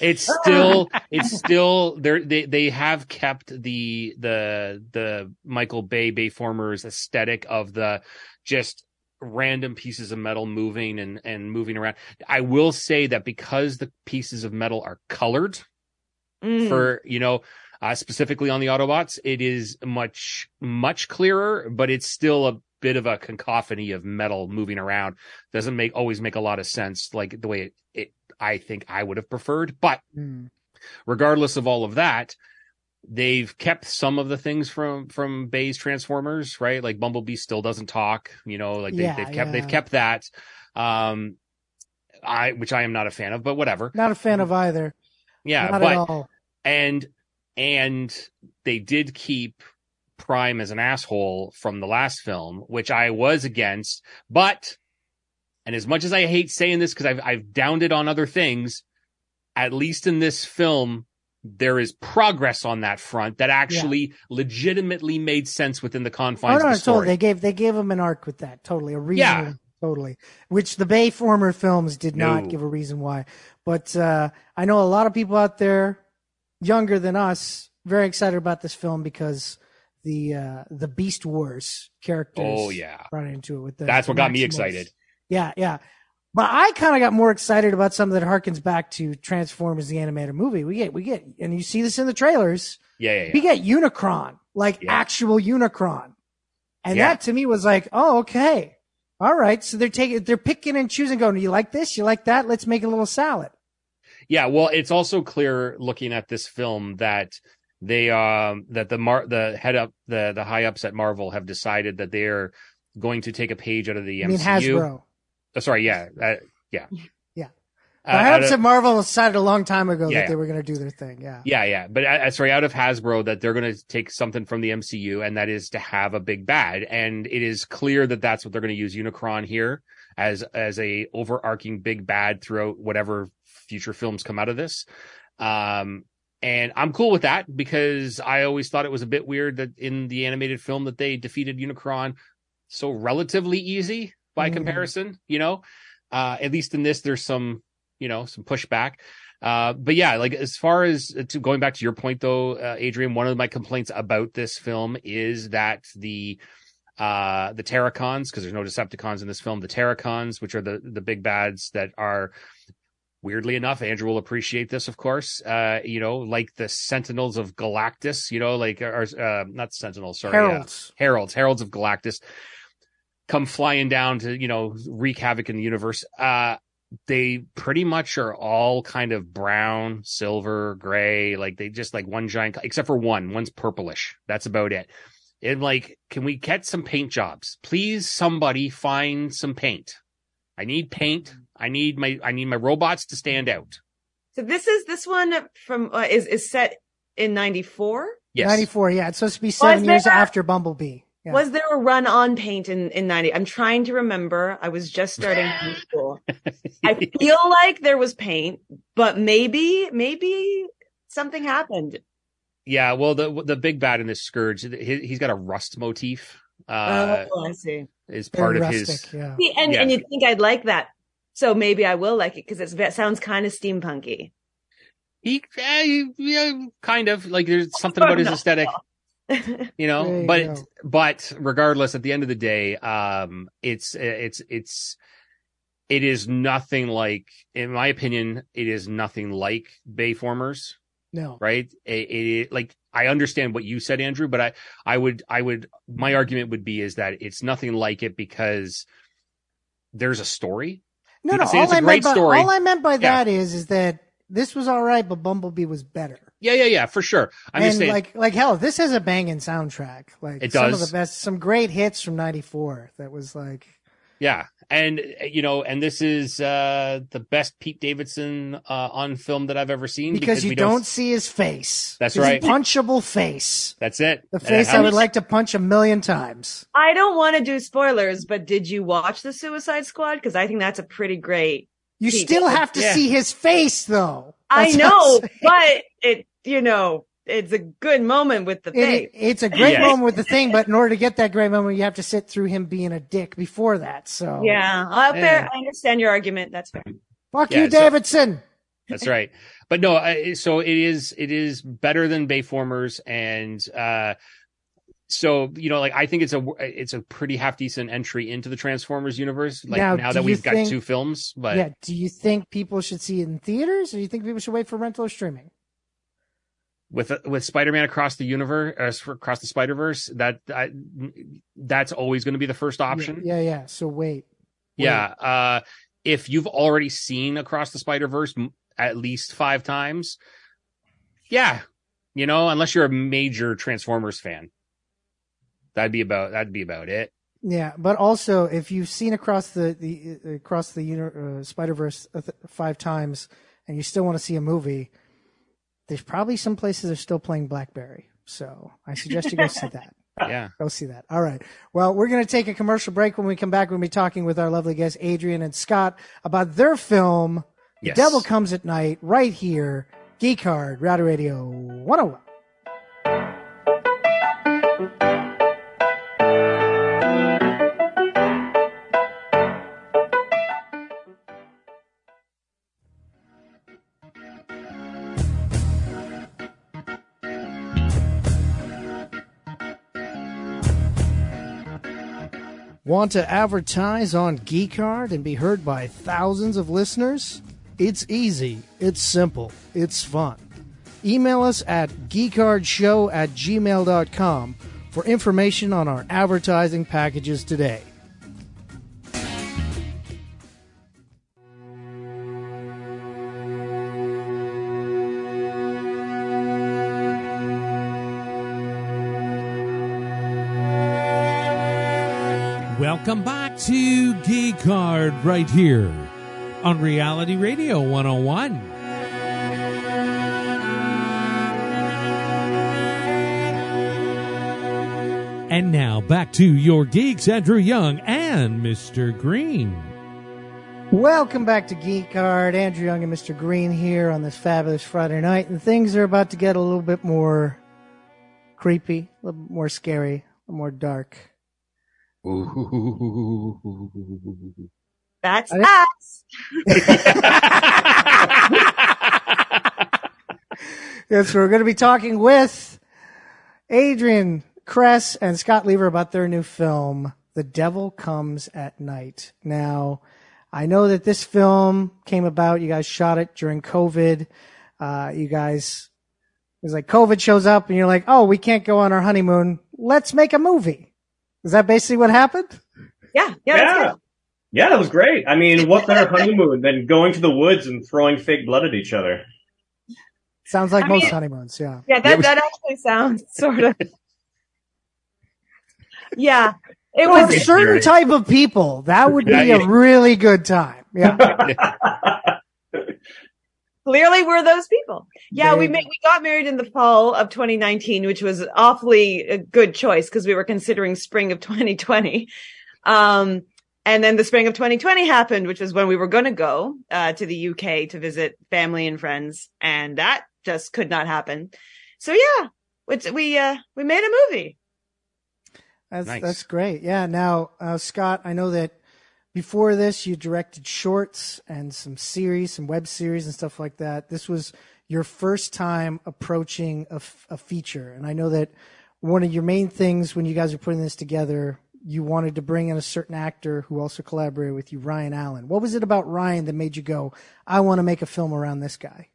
It's still it's still they they they have kept the the the Michael Bay Bayformers aesthetic of the just random pieces of metal moving and and moving around. I will say that because the pieces of metal are colored Mm. for you know uh, specifically on the Autobots, it is much much clearer, but it's still a bit of a cacophony of metal moving around. Doesn't make always make a lot of sense like the way it, it I think I would have preferred, but Mm. regardless of all of that, they've kept some of the things from from Bay's Transformers, right? Like Bumblebee still doesn't talk, you know, like they, Yeah, they've kept yeah. they've kept that. Um I which I am not a fan of, but whatever. Not a fan of either. Yeah, Not but at all. and and they did keep Prime as an asshole from the last film, which I was against, but and as much as I hate saying this because I've I've downed it on other things, at least in this film, there is progress on that front that actually legitimately made sense within the Oh confines no, of the totally. story. They gave they gave him an arc with that. Totally, a reason. Yeah. Totally. Which the Bay former films did not give a reason why. But uh, I know a lot of people out there, younger than us, very excited about this film because the uh, the Beast Wars characters. Oh yeah, brought into it with the. that's what got me excited. Yeah, yeah. But I kind of got more excited about something that harkens back to Transformers the animated movie. We get we get and you see this in the trailers. Yeah, yeah, yeah. We get Unicron, like Yeah. actual Unicron. And Yeah. that to me was like, oh, okay. All right. So they're taking they're picking and choosing going, you like this? You like that? Let's make a little salad. Yeah, well, it's also clear looking at this film that they um that the mar the head up the the high ups at Marvel have decided that they're going to take a page out of the I MCU. mean Hasbro. Oh, sorry, yeah, uh, yeah, Yeah. Uh, The out Habs of- at Marvel decided a long time ago Yeah, that they were going to do their thing. Yeah. yeah, yeah, but uh, sorry, out of Hasbro that they're going to take something from the MCU, and that is to have a big bad, and it is clear that that's what they're going to use Unicron here as as a overarching big bad throughout whatever future films come out of this. Um, and I'm cool with that because I always thought it was a bit weird that in the animated film that they defeated Unicron so relatively easy by Mhm. comparison, you know. Uh, at least in this, there's some, you know, some pushback. Uh, but yeah, like as far as uh, to going back to your point though, uh, Adrienne, one of my complaints about this film is that the uh the Terrorcons, because there's no Decepticons in this film, the Terrorcons, which are the the big bads that are weirdly enough, Andrew will appreciate this, of course. Uh, you know, like the Sentinels of Galactus, you know, like or uh, not Sentinels, sorry, uh, Heralds. heralds, heralds of Galactus, come flying down to you know wreak havoc in the universe. Uh, they pretty much are all kind of brown, silver, gray. Like they just like one giant, except for one. One's purplish. That's about it. And like, can we get some paint jobs, please? Somebody find some paint. I need paint. I need my I need my robots to stand out. So this is this one from uh, is is set in '94. Yes. 94, yeah. It's supposed to be seven there- years after Bumblebee. Yeah. Was there a run on paint in in '90? I'm trying to remember. I was just starting high school. I feel like there was paint, but maybe maybe something happened. Yeah. Well, the the big bad in this Scourge, he, he's got a rust motif. Uh, oh, I see. is Very part of rustic, his. yeah. See, and Yeah. and you'd think I'd like that, so maybe I will like it because it sounds kind of steampunky. He, eh, yeah, kind of like there's something about his aesthetic, you know. You but go. but regardless, at the end of the day, um, it's it's it's it is nothing like, in my opinion, it is nothing like Bayformers. No. right? It, it, like I understand what you said, Andrew, but I I would I would my argument would be is that it's nothing like it because there's a story. No, no. All I, meant by, story. all I meant by Yeah. that is, is that this was all right, but Bumblebee was better. Yeah, yeah, yeah, for sure. I'm and just saying, like, like hell, this has a banging soundtrack. Like It some of the best, some great hits from '94. That was like, yeah, and you know, and this is uh the best Pete Davidson uh on film that I've ever seen because, you we don't, see his face. That's His right. punchable face. That's it. The face how I would like to punch a million times. I don't want to do spoilers, but did you watch the Suicide Squad? Because I think that's a pretty great. You Pete still Davidson. have to Yeah. see his face, though. I That's what know, but it you know it's a good moment with the It- it's a great Yes. moment with the thing, but in order to get that great moment, you have to sit through him being a dick before that. So, yeah, uh, fair. Yeah. I understand your argument. That's fair. fuck Yeah, you, so- Davidson. That's right. But no, I, so it is it is better than Bayformers and uh so you know like I think it's a it's a pretty half decent entry into the Transformers universe like Now, now, that we've got two films but yeah. Do you think people should see it in theaters, or do you think people should wait for rental or streaming? With with Spider-Man across the universe uh, across the Spider-Verse that I, that's always going to be the first option. Yeah, yeah. So wait. Yeah. Uh, if you've already seen Across the Spider Verse at least five times, yeah, you know, unless you're a major Transformers fan, that'd be about that'd be about it. Yeah, but also if you've seen across the the uh, across the uh, Spider Verse uh, th- five times and you still want to see a movie, there's probably some places that are still playing BlackBerry. So I suggest you go see that. Yeah. Go see that. All right. Well, we're going to take a commercial break. When we come back, we'll be talking with our lovely guests, Adrienne and Scott, about their film, The Devil Comes at Night, right here, Geek Hard, Rowdy Radio 101. Want to advertise on Geek Hard and be heard by thousands of listeners? It's easy, it's simple, it's fun. Email us at geekhardshow at gmail.com for information on our advertising packages today. Welcome back to Geek Hard right here on Reality Radio 101. And now back to your geeks, Andrew Young and Mr. Green. Welcome back to Geek Hard. Andrew Young and Mr. Green here on this fabulous Friday night, and things are about to get a little bit more creepy, a little more scary, a little more dark. That's I us. Yes, we're going to be talking with Adrienne Kress and Scott Leaver about their new film, The Devil Comes at Night. Now, I know that this film came about. You guys shot it during COVID. Uh, you guys, it was like COVID shows up and you're like, oh, we can't go on our honeymoon. Let's make a movie. Is that basically what happened? Yeah, yeah, Yeah. it. Yeah, that was great. I mean, what better honeymoon than going to the woods and throwing fake blood at each other? Sounds like I most mean- honeymoons. Yeah. Yeah, Yeah, that that actually sounds sort of. Yeah, it For was. A certain type of people, that would be Yeah, a really good time. Yeah. clearly we're those people. Yeah, There we made, we got married in the fall of 2019, which was awfully a good choice because we were considering spring of 2020. Um, and then the spring of 2020 happened, which was when we were going to go uh, to the UK to visit family and friends, and that just could not happen. So yeah, it's, we uh, we made a movie. That's Nice. that's great. Yeah. Now, uh, Scott, I know that before this you directed shorts and some series, some web series and stuff like that. This was your first time approaching a, f- a feature, and I know that one of your main things when you guys were putting this together, you wanted to bring in a certain actor who also collaborated with you, Ryan Allen. What was it about Ryan that made you go, "I want to make a film around this guy"?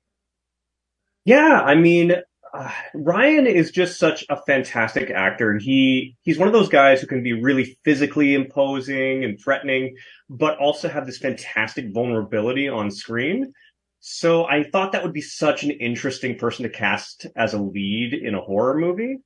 Yeah, I mean, uh, Ryan is just such a fantastic actor, and he he's one of those guys who can be really physically imposing and threatening, but also have this fantastic vulnerability on screen. So I thought that would be such an interesting person to cast as a lead in a horror movie.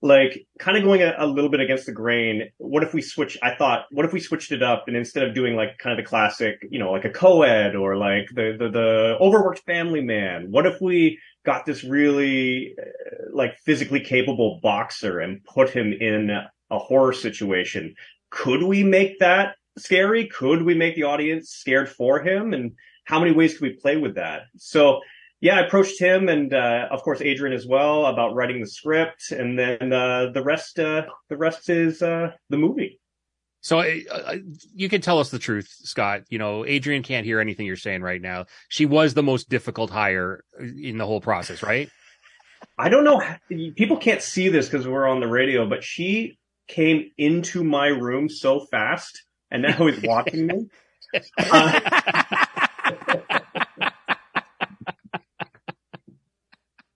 Like, kind of going a, a little bit against the grain. What if we switch? I thought, what if we switched it up and instead of doing like kind of the classic, you know, like a co-ed or like the the, the overworked family man? What if we got this really uh, like physically capable boxer and put him in a horror situation. Could we make that scary? Could we make the audience scared for him? And how many ways could we play with that? So yeah, I approached him and uh, of course Adrienne as well about writing the script, and then uh, the rest uh, the rest is uh, the movie. So uh, uh, you can tell us the truth, Scott. You know, Adrienne can't hear anything you're saying right now. She was the most difficult hire in the whole process, right? I don't know. People can't see this because we're on the radio, but she came into my room so fast and now is watching me. Uh,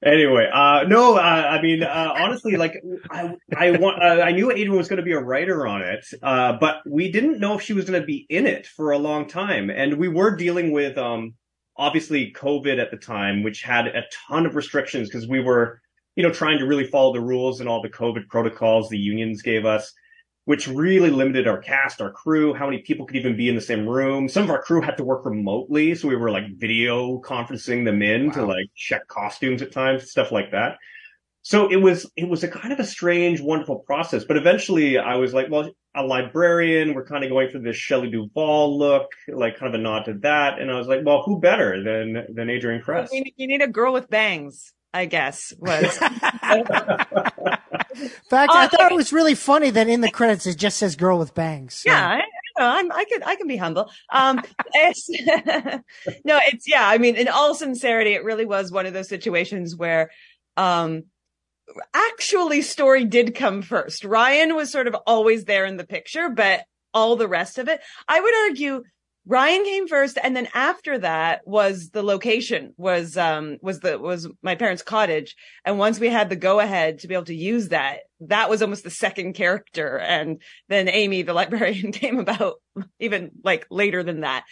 anyway, uh, no, uh, I mean, uh, honestly, like, I, I want, uh, I knew Adrienne was going to be a writer on it, uh, but we didn't know if she was going to be in it for a long time. And we were dealing with, um, obviously COVID at the time, which had a ton of restrictions because we were, you know, trying to really follow the rules and all the COVID protocols the unions gave us, which really limited our cast, our crew, how many people could even be in the same room. Some of our crew had to work remotely, so we were like video conferencing them in to like check costumes at times, stuff like that. So it was it was a kind of a strange, wonderful process. But eventually, I was like, well, a librarian. We're kind of going for this Shelley Duvall look, like kind of a nod to that. And I was like, well, who better than than Adrienne Kress? You need, you need a girl with bangs, I guess. Was In fact, I thought it was really funny that in the credits it just says "girl with bangs." So- yeah, I, I know, I'm, I can I can be humble. Um, it's, no, it's yeah. I mean, in all sincerity, it really was one of those situations where, um, actually, story did come first. Ryan was sort of always there in the picture, but all the rest of it, I would argue. Ryan came first, and then after that was the location was um was the was my parents' cottage. And once we had the go ahead to be able to use that, that was almost the second character. And then Amy, the librarian, came about even like later than that.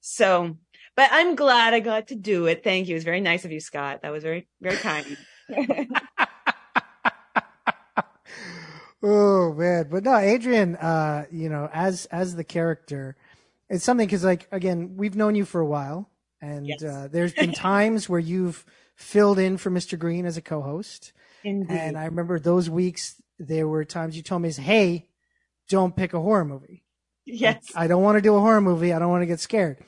So, but I'm glad I got to do it. Thank you. It was very nice of you, Scott. That was very very kind. Oh man, but no, Adrienne, uh, you know, as as the character, it's something because like again, we've known you for a while, and Yes. uh, there's been times where you've filled in for Mr. Green as a co-host, Indeed. and I remember those weeks. There were times you told me, "Hey, don't pick a horror movie. yes. I don't want to do a horror movie. I don't want to get scared."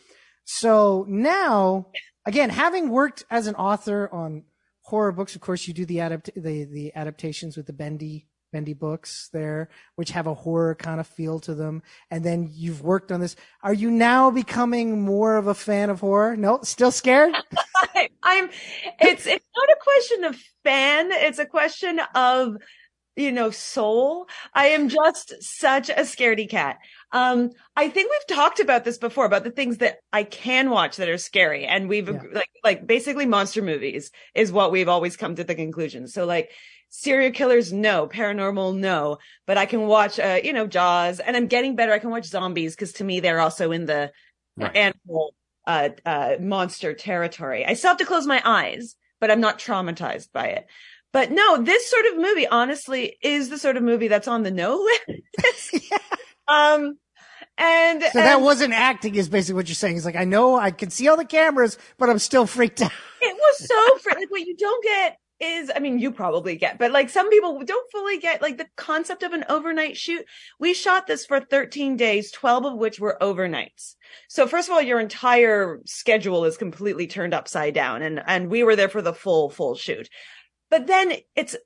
So now, again, having worked as an author on horror books, of course, you do the adapt the the adaptations with the Bendy Bendy books there, which have a horror kind of feel to them. And then you've worked on this. Are you now becoming more of a fan of horror? No, still scared? I'm. It's it's not a question of fan. It's a question of you know soul. I am just such a scaredy cat. Um, I think we've talked about this before about the things that I can watch that are scary, and we've Yeah. like like basically monster movies is what we've always come to the conclusion. So like serial killers, no. Paranormal, no. But I can watch, uh, you know, Jaws, and I'm getting better. I can watch zombies because to me they're also in the Right. animal uh, uh, monster territory. I still have to close my eyes, but I'm not traumatized by it. But no, this sort of movie, honestly, is the sort of movie that's on the no list. um, And So that wasn't acting, is basically what you're saying. It's like I know I can see all the cameras, but I'm still freaked out. it was so fr- like what you don't get is I mean you probably get, but like some people don't fully get like the concept of an overnight shoot. We shot this for 13 days, 12 of which were overnights. So first of all, your entire schedule is completely turned upside down and and we were there for the full full shoot. But then it's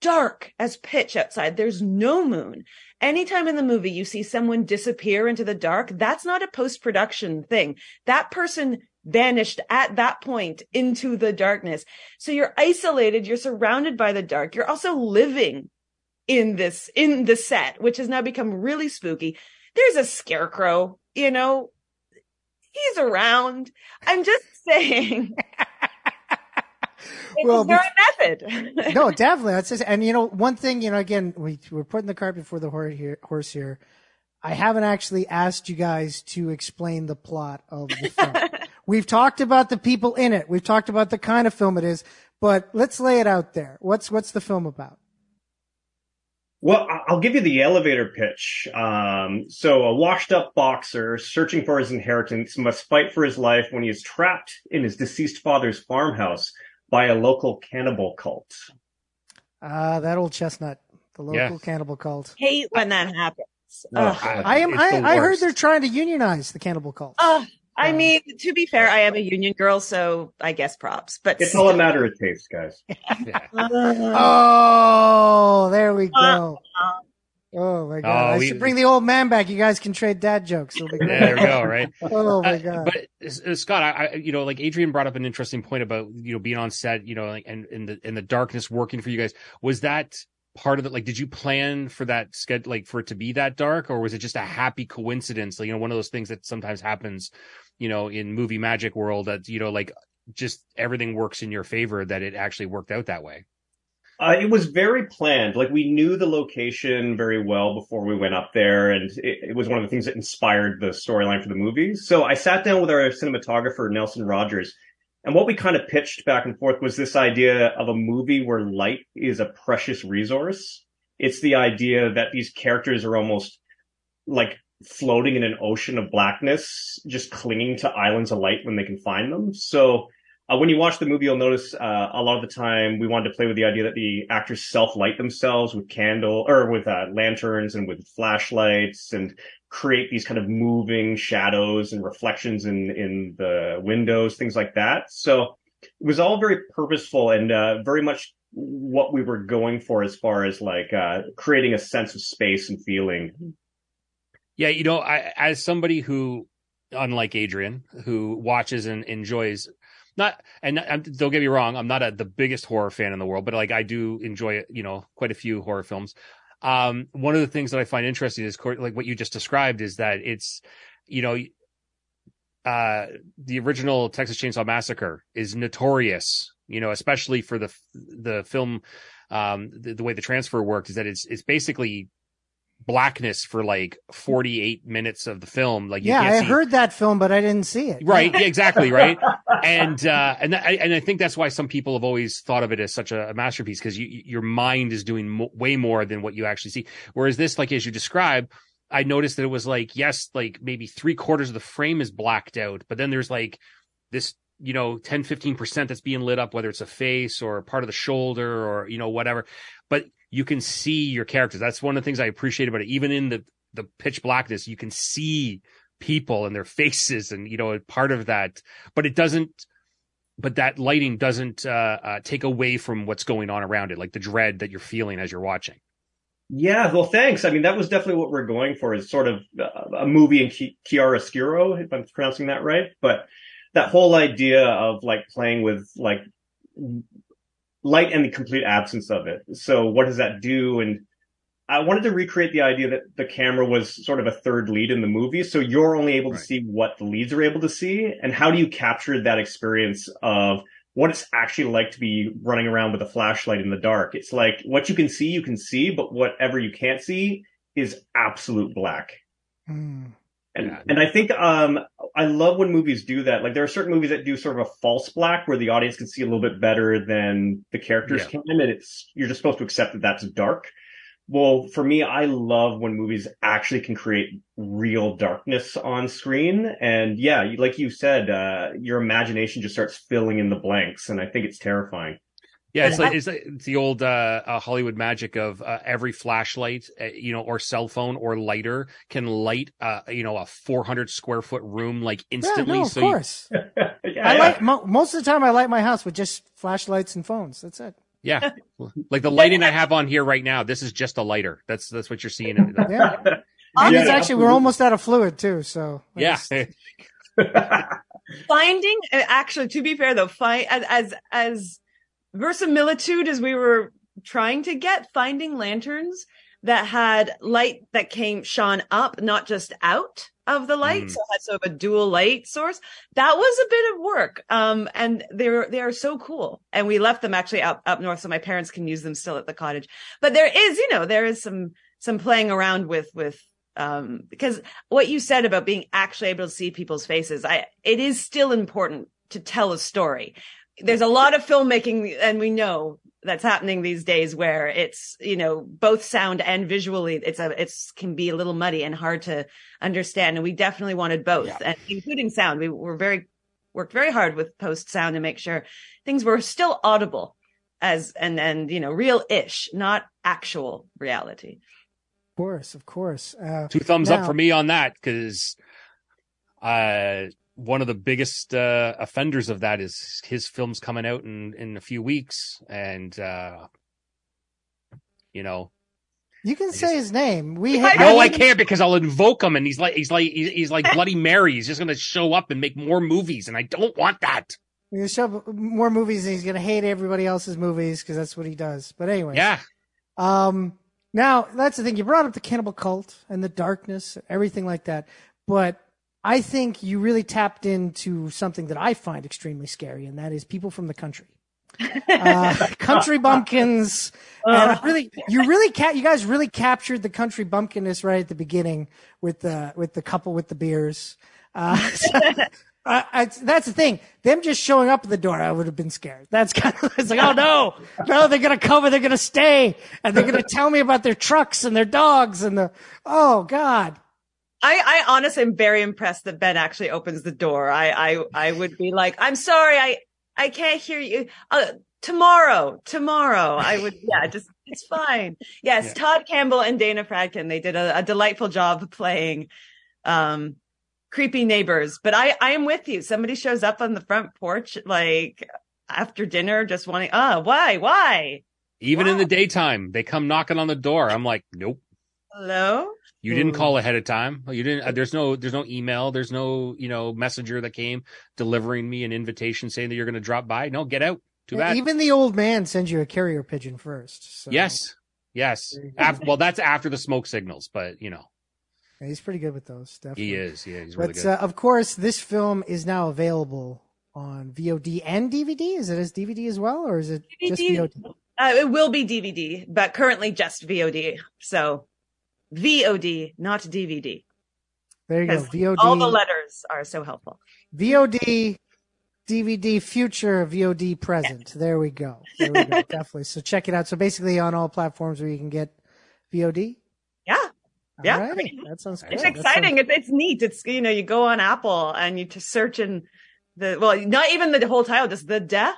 dark as pitch outside. There's no moon. Anytime in the movie you see someone disappear into the dark, that's not a post production thing. That person vanished at that point into the darkness. So you're isolated. You're surrounded by the dark. You're also living in this, in the set, which has now become really spooky. There's a scarecrow, you know, he's around. I'm just saying. Well, a method. no, definitely. That's just, and you know, one thing, you know, again, we we're putting the cart before the horse here. Horse here. I haven't actually asked you guys to explain the plot of the film. We've talked about the people in it. We've talked about the kind of film it is, but let's lay it out there. What's what's the film about? Well, I- I'll give you the elevator pitch. Um, so a washed up boxer searching for his inheritance must fight for his life when he is trapped in his deceased father's farmhouse by a local cannibal cult. Uh, that old chestnut, the local Yeah. cannibal cult. Hate when that happens. Ugh. God. I am. I, I heard they're trying to unionize the cannibal cult. Ugh. I mean, to be fair, I am a union girl, so I guess props. But It's all a matter of taste, guys. Yeah. Oh, there we go. Uh, Oh my god! Oh, I we- should bring the old man back. You guys can trade dad jokes. It'll be great. There we go. Right. Oh my Uh, god! But uh, Scott, I, I, you know, like Adrienne brought up an interesting point about you know being on set, you know, like and in the in the darkness working for you guys. Was that part of it? Like, did you plan for that schedule, like for it to be that dark, or was it just a happy coincidence? Like, you know, one of those things that sometimes happens, you know, in movie magic world that you know, like just everything works in your favor that it actually worked out that way. Uh, it was very planned. Like we knew the location very well before we went up there, and it, it was one of the things that inspired the storyline for the movie. So I sat down with our cinematographer Nelson Rogers, and what we kind of pitched back and forth was this idea of a movie where light is a precious resource. It's the idea that these characters are almost like floating in an ocean of blackness, just clinging to islands of light when they can find them. So uh, when you watch the movie, you'll notice uh, a lot of the time we wanted to play with the idea that the actors self-light themselves with candle or with uh, lanterns and with flashlights and create these kind of moving shadows and reflections in in the windows, things like that. So it was all very purposeful and uh, very much what we were going for as far as like uh, creating a sense of space and feeling. Yeah, you know, I, as somebody who, unlike Adrienne, who watches and enjoys, not and um, don't get me wrong, I'm not a, the biggest horror fan in the world, but like I do enjoy, you know, quite a few horror films. Um, one of the things that I find interesting is like what you just described is that it's, you know, uh, the original Texas Chainsaw Massacre is notorious, you know, especially for the the film, um, the, the way the transfer worked is that it's it's basically blackness for like 48 minutes of the film. Like you yeah, I see heard that film, but I didn't see it. right yeah, exactly right? And uh and that, and i think that's why some people have always thought of it as such a, a masterpiece because you, your mind is doing mo- way more than what you actually see. Whereas this like as you describe i noticed that it was like yes like maybe three quarters of the frame is blacked out but then there's like this you know 10 15% that's being lit up whether it's a face or part of the shoulder or you know whatever. But you can see your characters that's one of the things i appreciate about it even in the the pitch blackness you can see people and their faces and you know part of that but it doesn't but that lighting doesn't uh, uh take away from what's going on around it like the dread that you're feeling as you're watching Yeah, well, thanks. I mean, that was definitely what we're going for is sort of uh, a movie in chiaroscuro, if I'm pronouncing that right. But that whole idea of like playing with like light and the complete absence of it. So what does that do? And I wanted to recreate the idea that the camera was sort of a third lead in the movie. So you're only able Right. to see what the leads are able to see. And how do you capture that experience of what it's actually like to be running around with a flashlight in the dark? It's like what you can see, you can see, but whatever you can't see is absolute black. Hmm. And, Yeah. and I think, um, I love when movies do that. Like there are certain movies that do sort of a false black where the audience can see a little bit better than the characters Yeah. can. And it's, you're just supposed to accept that that's dark. Well, for me, I love when movies actually can create real darkness on screen. And yeah, like you said, uh, your imagination just starts filling in the blanks. And I think it's terrifying. Yeah, it's like it's, like, it's the old uh, uh, Hollywood magic of uh, every flashlight, uh, you know, or cell phone or lighter can light, uh, you know, a 400 square foot room like instantly. Yeah, no, of so course. yeah, I yeah. like mo- most of the time. I light my house with just flashlights and phones. That's it. Yeah, like the lighting I have on here right now. This is just a lighter. That's that's what you're seeing. In Yeah, and Yeah, it's actually we're almost out of fluid too. So yeah. finding uh, actually to be fair though find as as as verisimilitude as we were trying to get finding lanterns that had light that came shone up not just out of the light Mm. so had sort of a dual light source. That was a bit of work um and they're they are so cool. And we left them actually up up north so my parents can use them still at the cottage. But there is you know there is some some playing around with with um because what you said about being actually able to see people's faces i it is still important to tell a story there's a lot of filmmaking and we know that's happening these days where it's you know both sound and visually it's a it's can be a little muddy and hard to understand and we definitely wanted both and including sound. We were very worked very hard with post sound to make sure things were still audible as and and you know real ish not actual reality. Of course, of course. Uh, Two thumbs Now- up for me on that because uh, one of the biggest uh, offenders of that is his film's coming out in in a few weeks, and uh, you know, you can say his name. We I- ha- no, I can't because I'll invoke him, and he's like he's like he's, he's like Bloody Mary. He's just gonna show up and make more movies, and I don't want that. He's gonna show up more movies, and he's gonna hate everybody else's movies because that's what he does. But anyway, Yeah, Um, now that's the thing. You brought up the cannibal cult and the darkness, everything like that. But I think you really tapped into something that I find extremely scary, and that is people from the country. Uh, country bumpkins. And really, you really, ca- you guys really captured the country bumpkinness right at the beginning with the with the couple with the beers. Uh, so, uh, I, that's the thing. Them just showing up at the door, I would have been scared. That's kind of, it's like, oh no, no, they're going to come and they're going to stay and they're going to tell me about their trucks and their dogs and the, oh God. I, I honestly am very impressed that Ben actually opens the door. I, I, I would be like, I'm sorry, I, I can't hear you. Uh, tomorrow, tomorrow. I would, yeah, just, it's fine. Yes, Yeah. Todd Campbell and Dana Fradkin, they did a, a delightful job playing, um, creepy neighbors. But I, I am with you. Somebody shows up on the front porch, like after dinner, just wanting, ah, why, why? even in the daytime, they come knocking on the door. I'm like, nope. Hello? You didn't Hmm. call ahead of time. You didn't. uh, There's no. There's no email. There's no. You know, messenger that came delivering me an invitation saying that you're going to drop by. No, get out. Too bad. Even the old man sends you a carrier pigeon first. So yes. Yes. There you go. Af- well, that's after the smoke signals, but you know, Yeah, he's pretty good with those. Definitely. he is. Yeah, he's really But good. uh, of course, this film is now available on VOD and DVD. Is it as DVD as well, or is it just DVD. VOD? Uh, it will be DVD, but currently just VOD. So VOD, not DVD. There you go. VOD, All the letters are so helpful. VOD, DVD, future, VOD, present. There we go. There we go. Definitely. So check it out. So basically, on all platforms where you can get VOD. Yeah. Yeah. Alrighty. That sounds good. It's That sounds- exciting. It's, it's neat. It's, you know, you go on Apple and you just search in the, well, not even the whole title, just the death.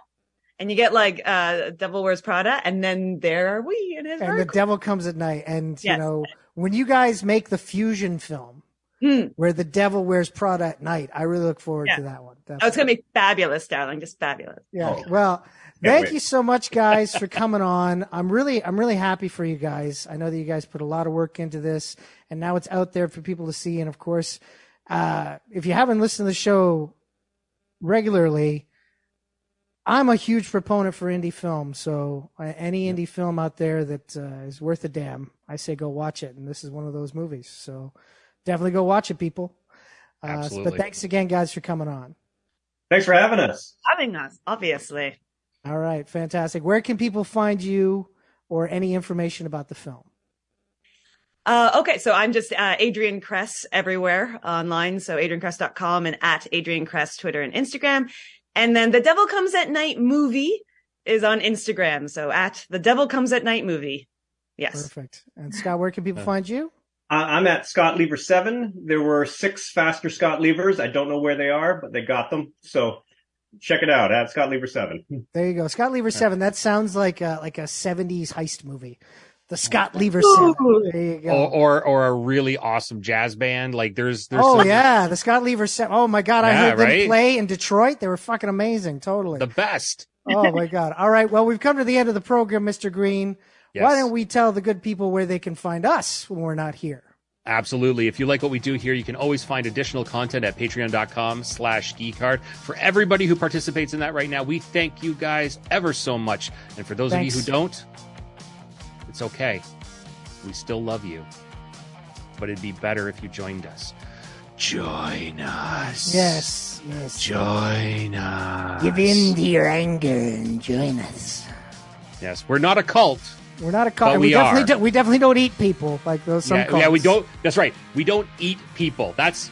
And you get like, uh, Devil Wears Prada. And then there are we. And and the cool. devil comes at night. And you know, when you guys make the fusion film Hmm. where the devil wears Prada at night, I really look forward Yeah. to that one. Oh, it's going to be fabulous, darling. Just fabulous. Yeah. Oh. Well, Can't thank wait. you so much, guys, for coming on. I'm really, I'm really happy for you guys. I know that you guys put a lot of work into this, and now it's out there for people to see. And of course, uh, if you haven't listened to the show regularly, I'm a huge proponent for indie film. So uh, any indie film out there that uh, is worth a damn, I say go watch it. And this is one of those movies. So definitely go watch it, people. Uh, Absolutely. but thanks again, guys, for coming on. Thanks for having us. Having us, obviously. All right, fantastic. Where can people find you or any information about the film? Uh, okay, so I'm just uh, Adrienne Kress everywhere online. So adriennekress.com and at Adrienne Kress, Twitter and Instagram. And then The Devil Comes at Night movie is on Instagram. So at The Devil Comes at Night movie. Yes. Perfect. And Scott, where can people find you? I- I'm at Scott Leaver seven. There were six faster Scott Leavers. I don't know where they are, but they got them. So check it out at Scott Leaver seven. There you go. Scott Leaver Seven. That sounds like a like a seventies heist movie. The Scott oh, Leaver Seven. There you go. Or, or or a really awesome jazz band. Like there's there's oh some- yeah, the Scott Leaver Seven. Oh my god, I Yeah, heard them right? play in Detroit. They were fucking amazing. Totally. the best. oh my god. All right. Well, we've come to the end of the program, Mr. Green. Yes. Why don't we tell the good people where they can find us when we're not here? Absolutely. If you like what we do here, you can always find additional content at patreon.com slash geekhard. For everybody who participates in that right now, we thank you guys ever so much. And for those Thanks. of you who don't, it's okay. We still love you. But it'd be better if you joined us. Join us. Yes. Yes. Join us. Give in to your anger and join us. Yes, we're not a cult. We're not a cult. We, we definitely are. don't. We definitely don't eat people like those. Some Yeah, cults. yeah, we don't. That's right. We don't eat people. That's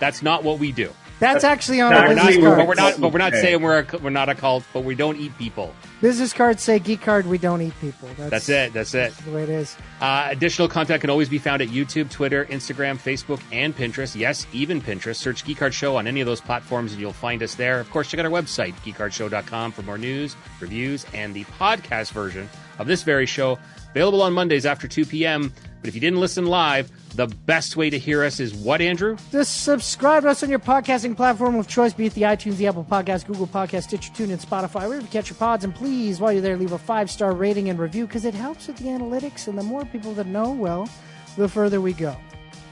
that's not what we do. That's actually on No, our we're We're not, business Actually, but card. we're not. But we're not Okay. saying we're a, we're not a cult. But we don't eat people. Business cards say geek hard. We don't eat people. That's, That's it. That's it. The way it is. Uh, additional content can always be found at YouTube, Twitter, Instagram, Facebook, and Pinterest. Yes, even Pinterest. Search Geek Hard Show on any of those platforms and you'll find us there. Of course, check out our website, geekhardshow.com, for more news, reviews, and the podcast version of this very show. Available on Mondays after 2 p.m. But if you didn't listen live, the best way to hear us is what, Andrew? Just subscribe to us on your podcasting platform of choice, be it the iTunes, the Apple Podcast, Google Podcast, Stitcher, TuneIn, Spotify, wherever you catch your pods. And please, while you're there, leave a five star rating and review because it helps with the analytics. And the more people that know, well, the further we go.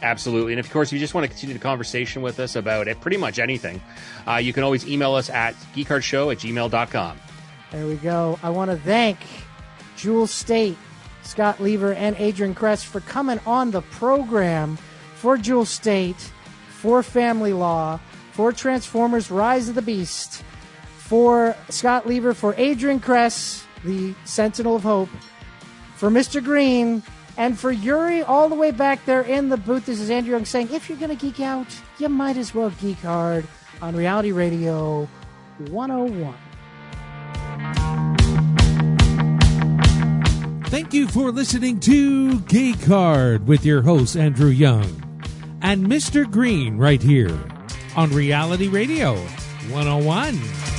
Absolutely. And of course, if you just want to continue the conversation with us about it, pretty much anything, uh, you can always email us at geekhardshow at gmail.com. There we go. I want to thank Jewel Staite, Scott Leaver, and Adrienne Kress for coming on the program for Jewel Staite, for Family Law, for Transformers Rise of the Beast, for Scott Leaver, for Adrienne Kress, the Sentinel of Hope, for Mr. Green, and for Yuri all the way back there in the booth. This is Andrew Young saying, if you're going to geek out, you might as well geek hard on Reality Radio 101. Thank you for listening to Geek Hard with your host, Andrew Young, and Mr. Green right here on Reality Radio 101.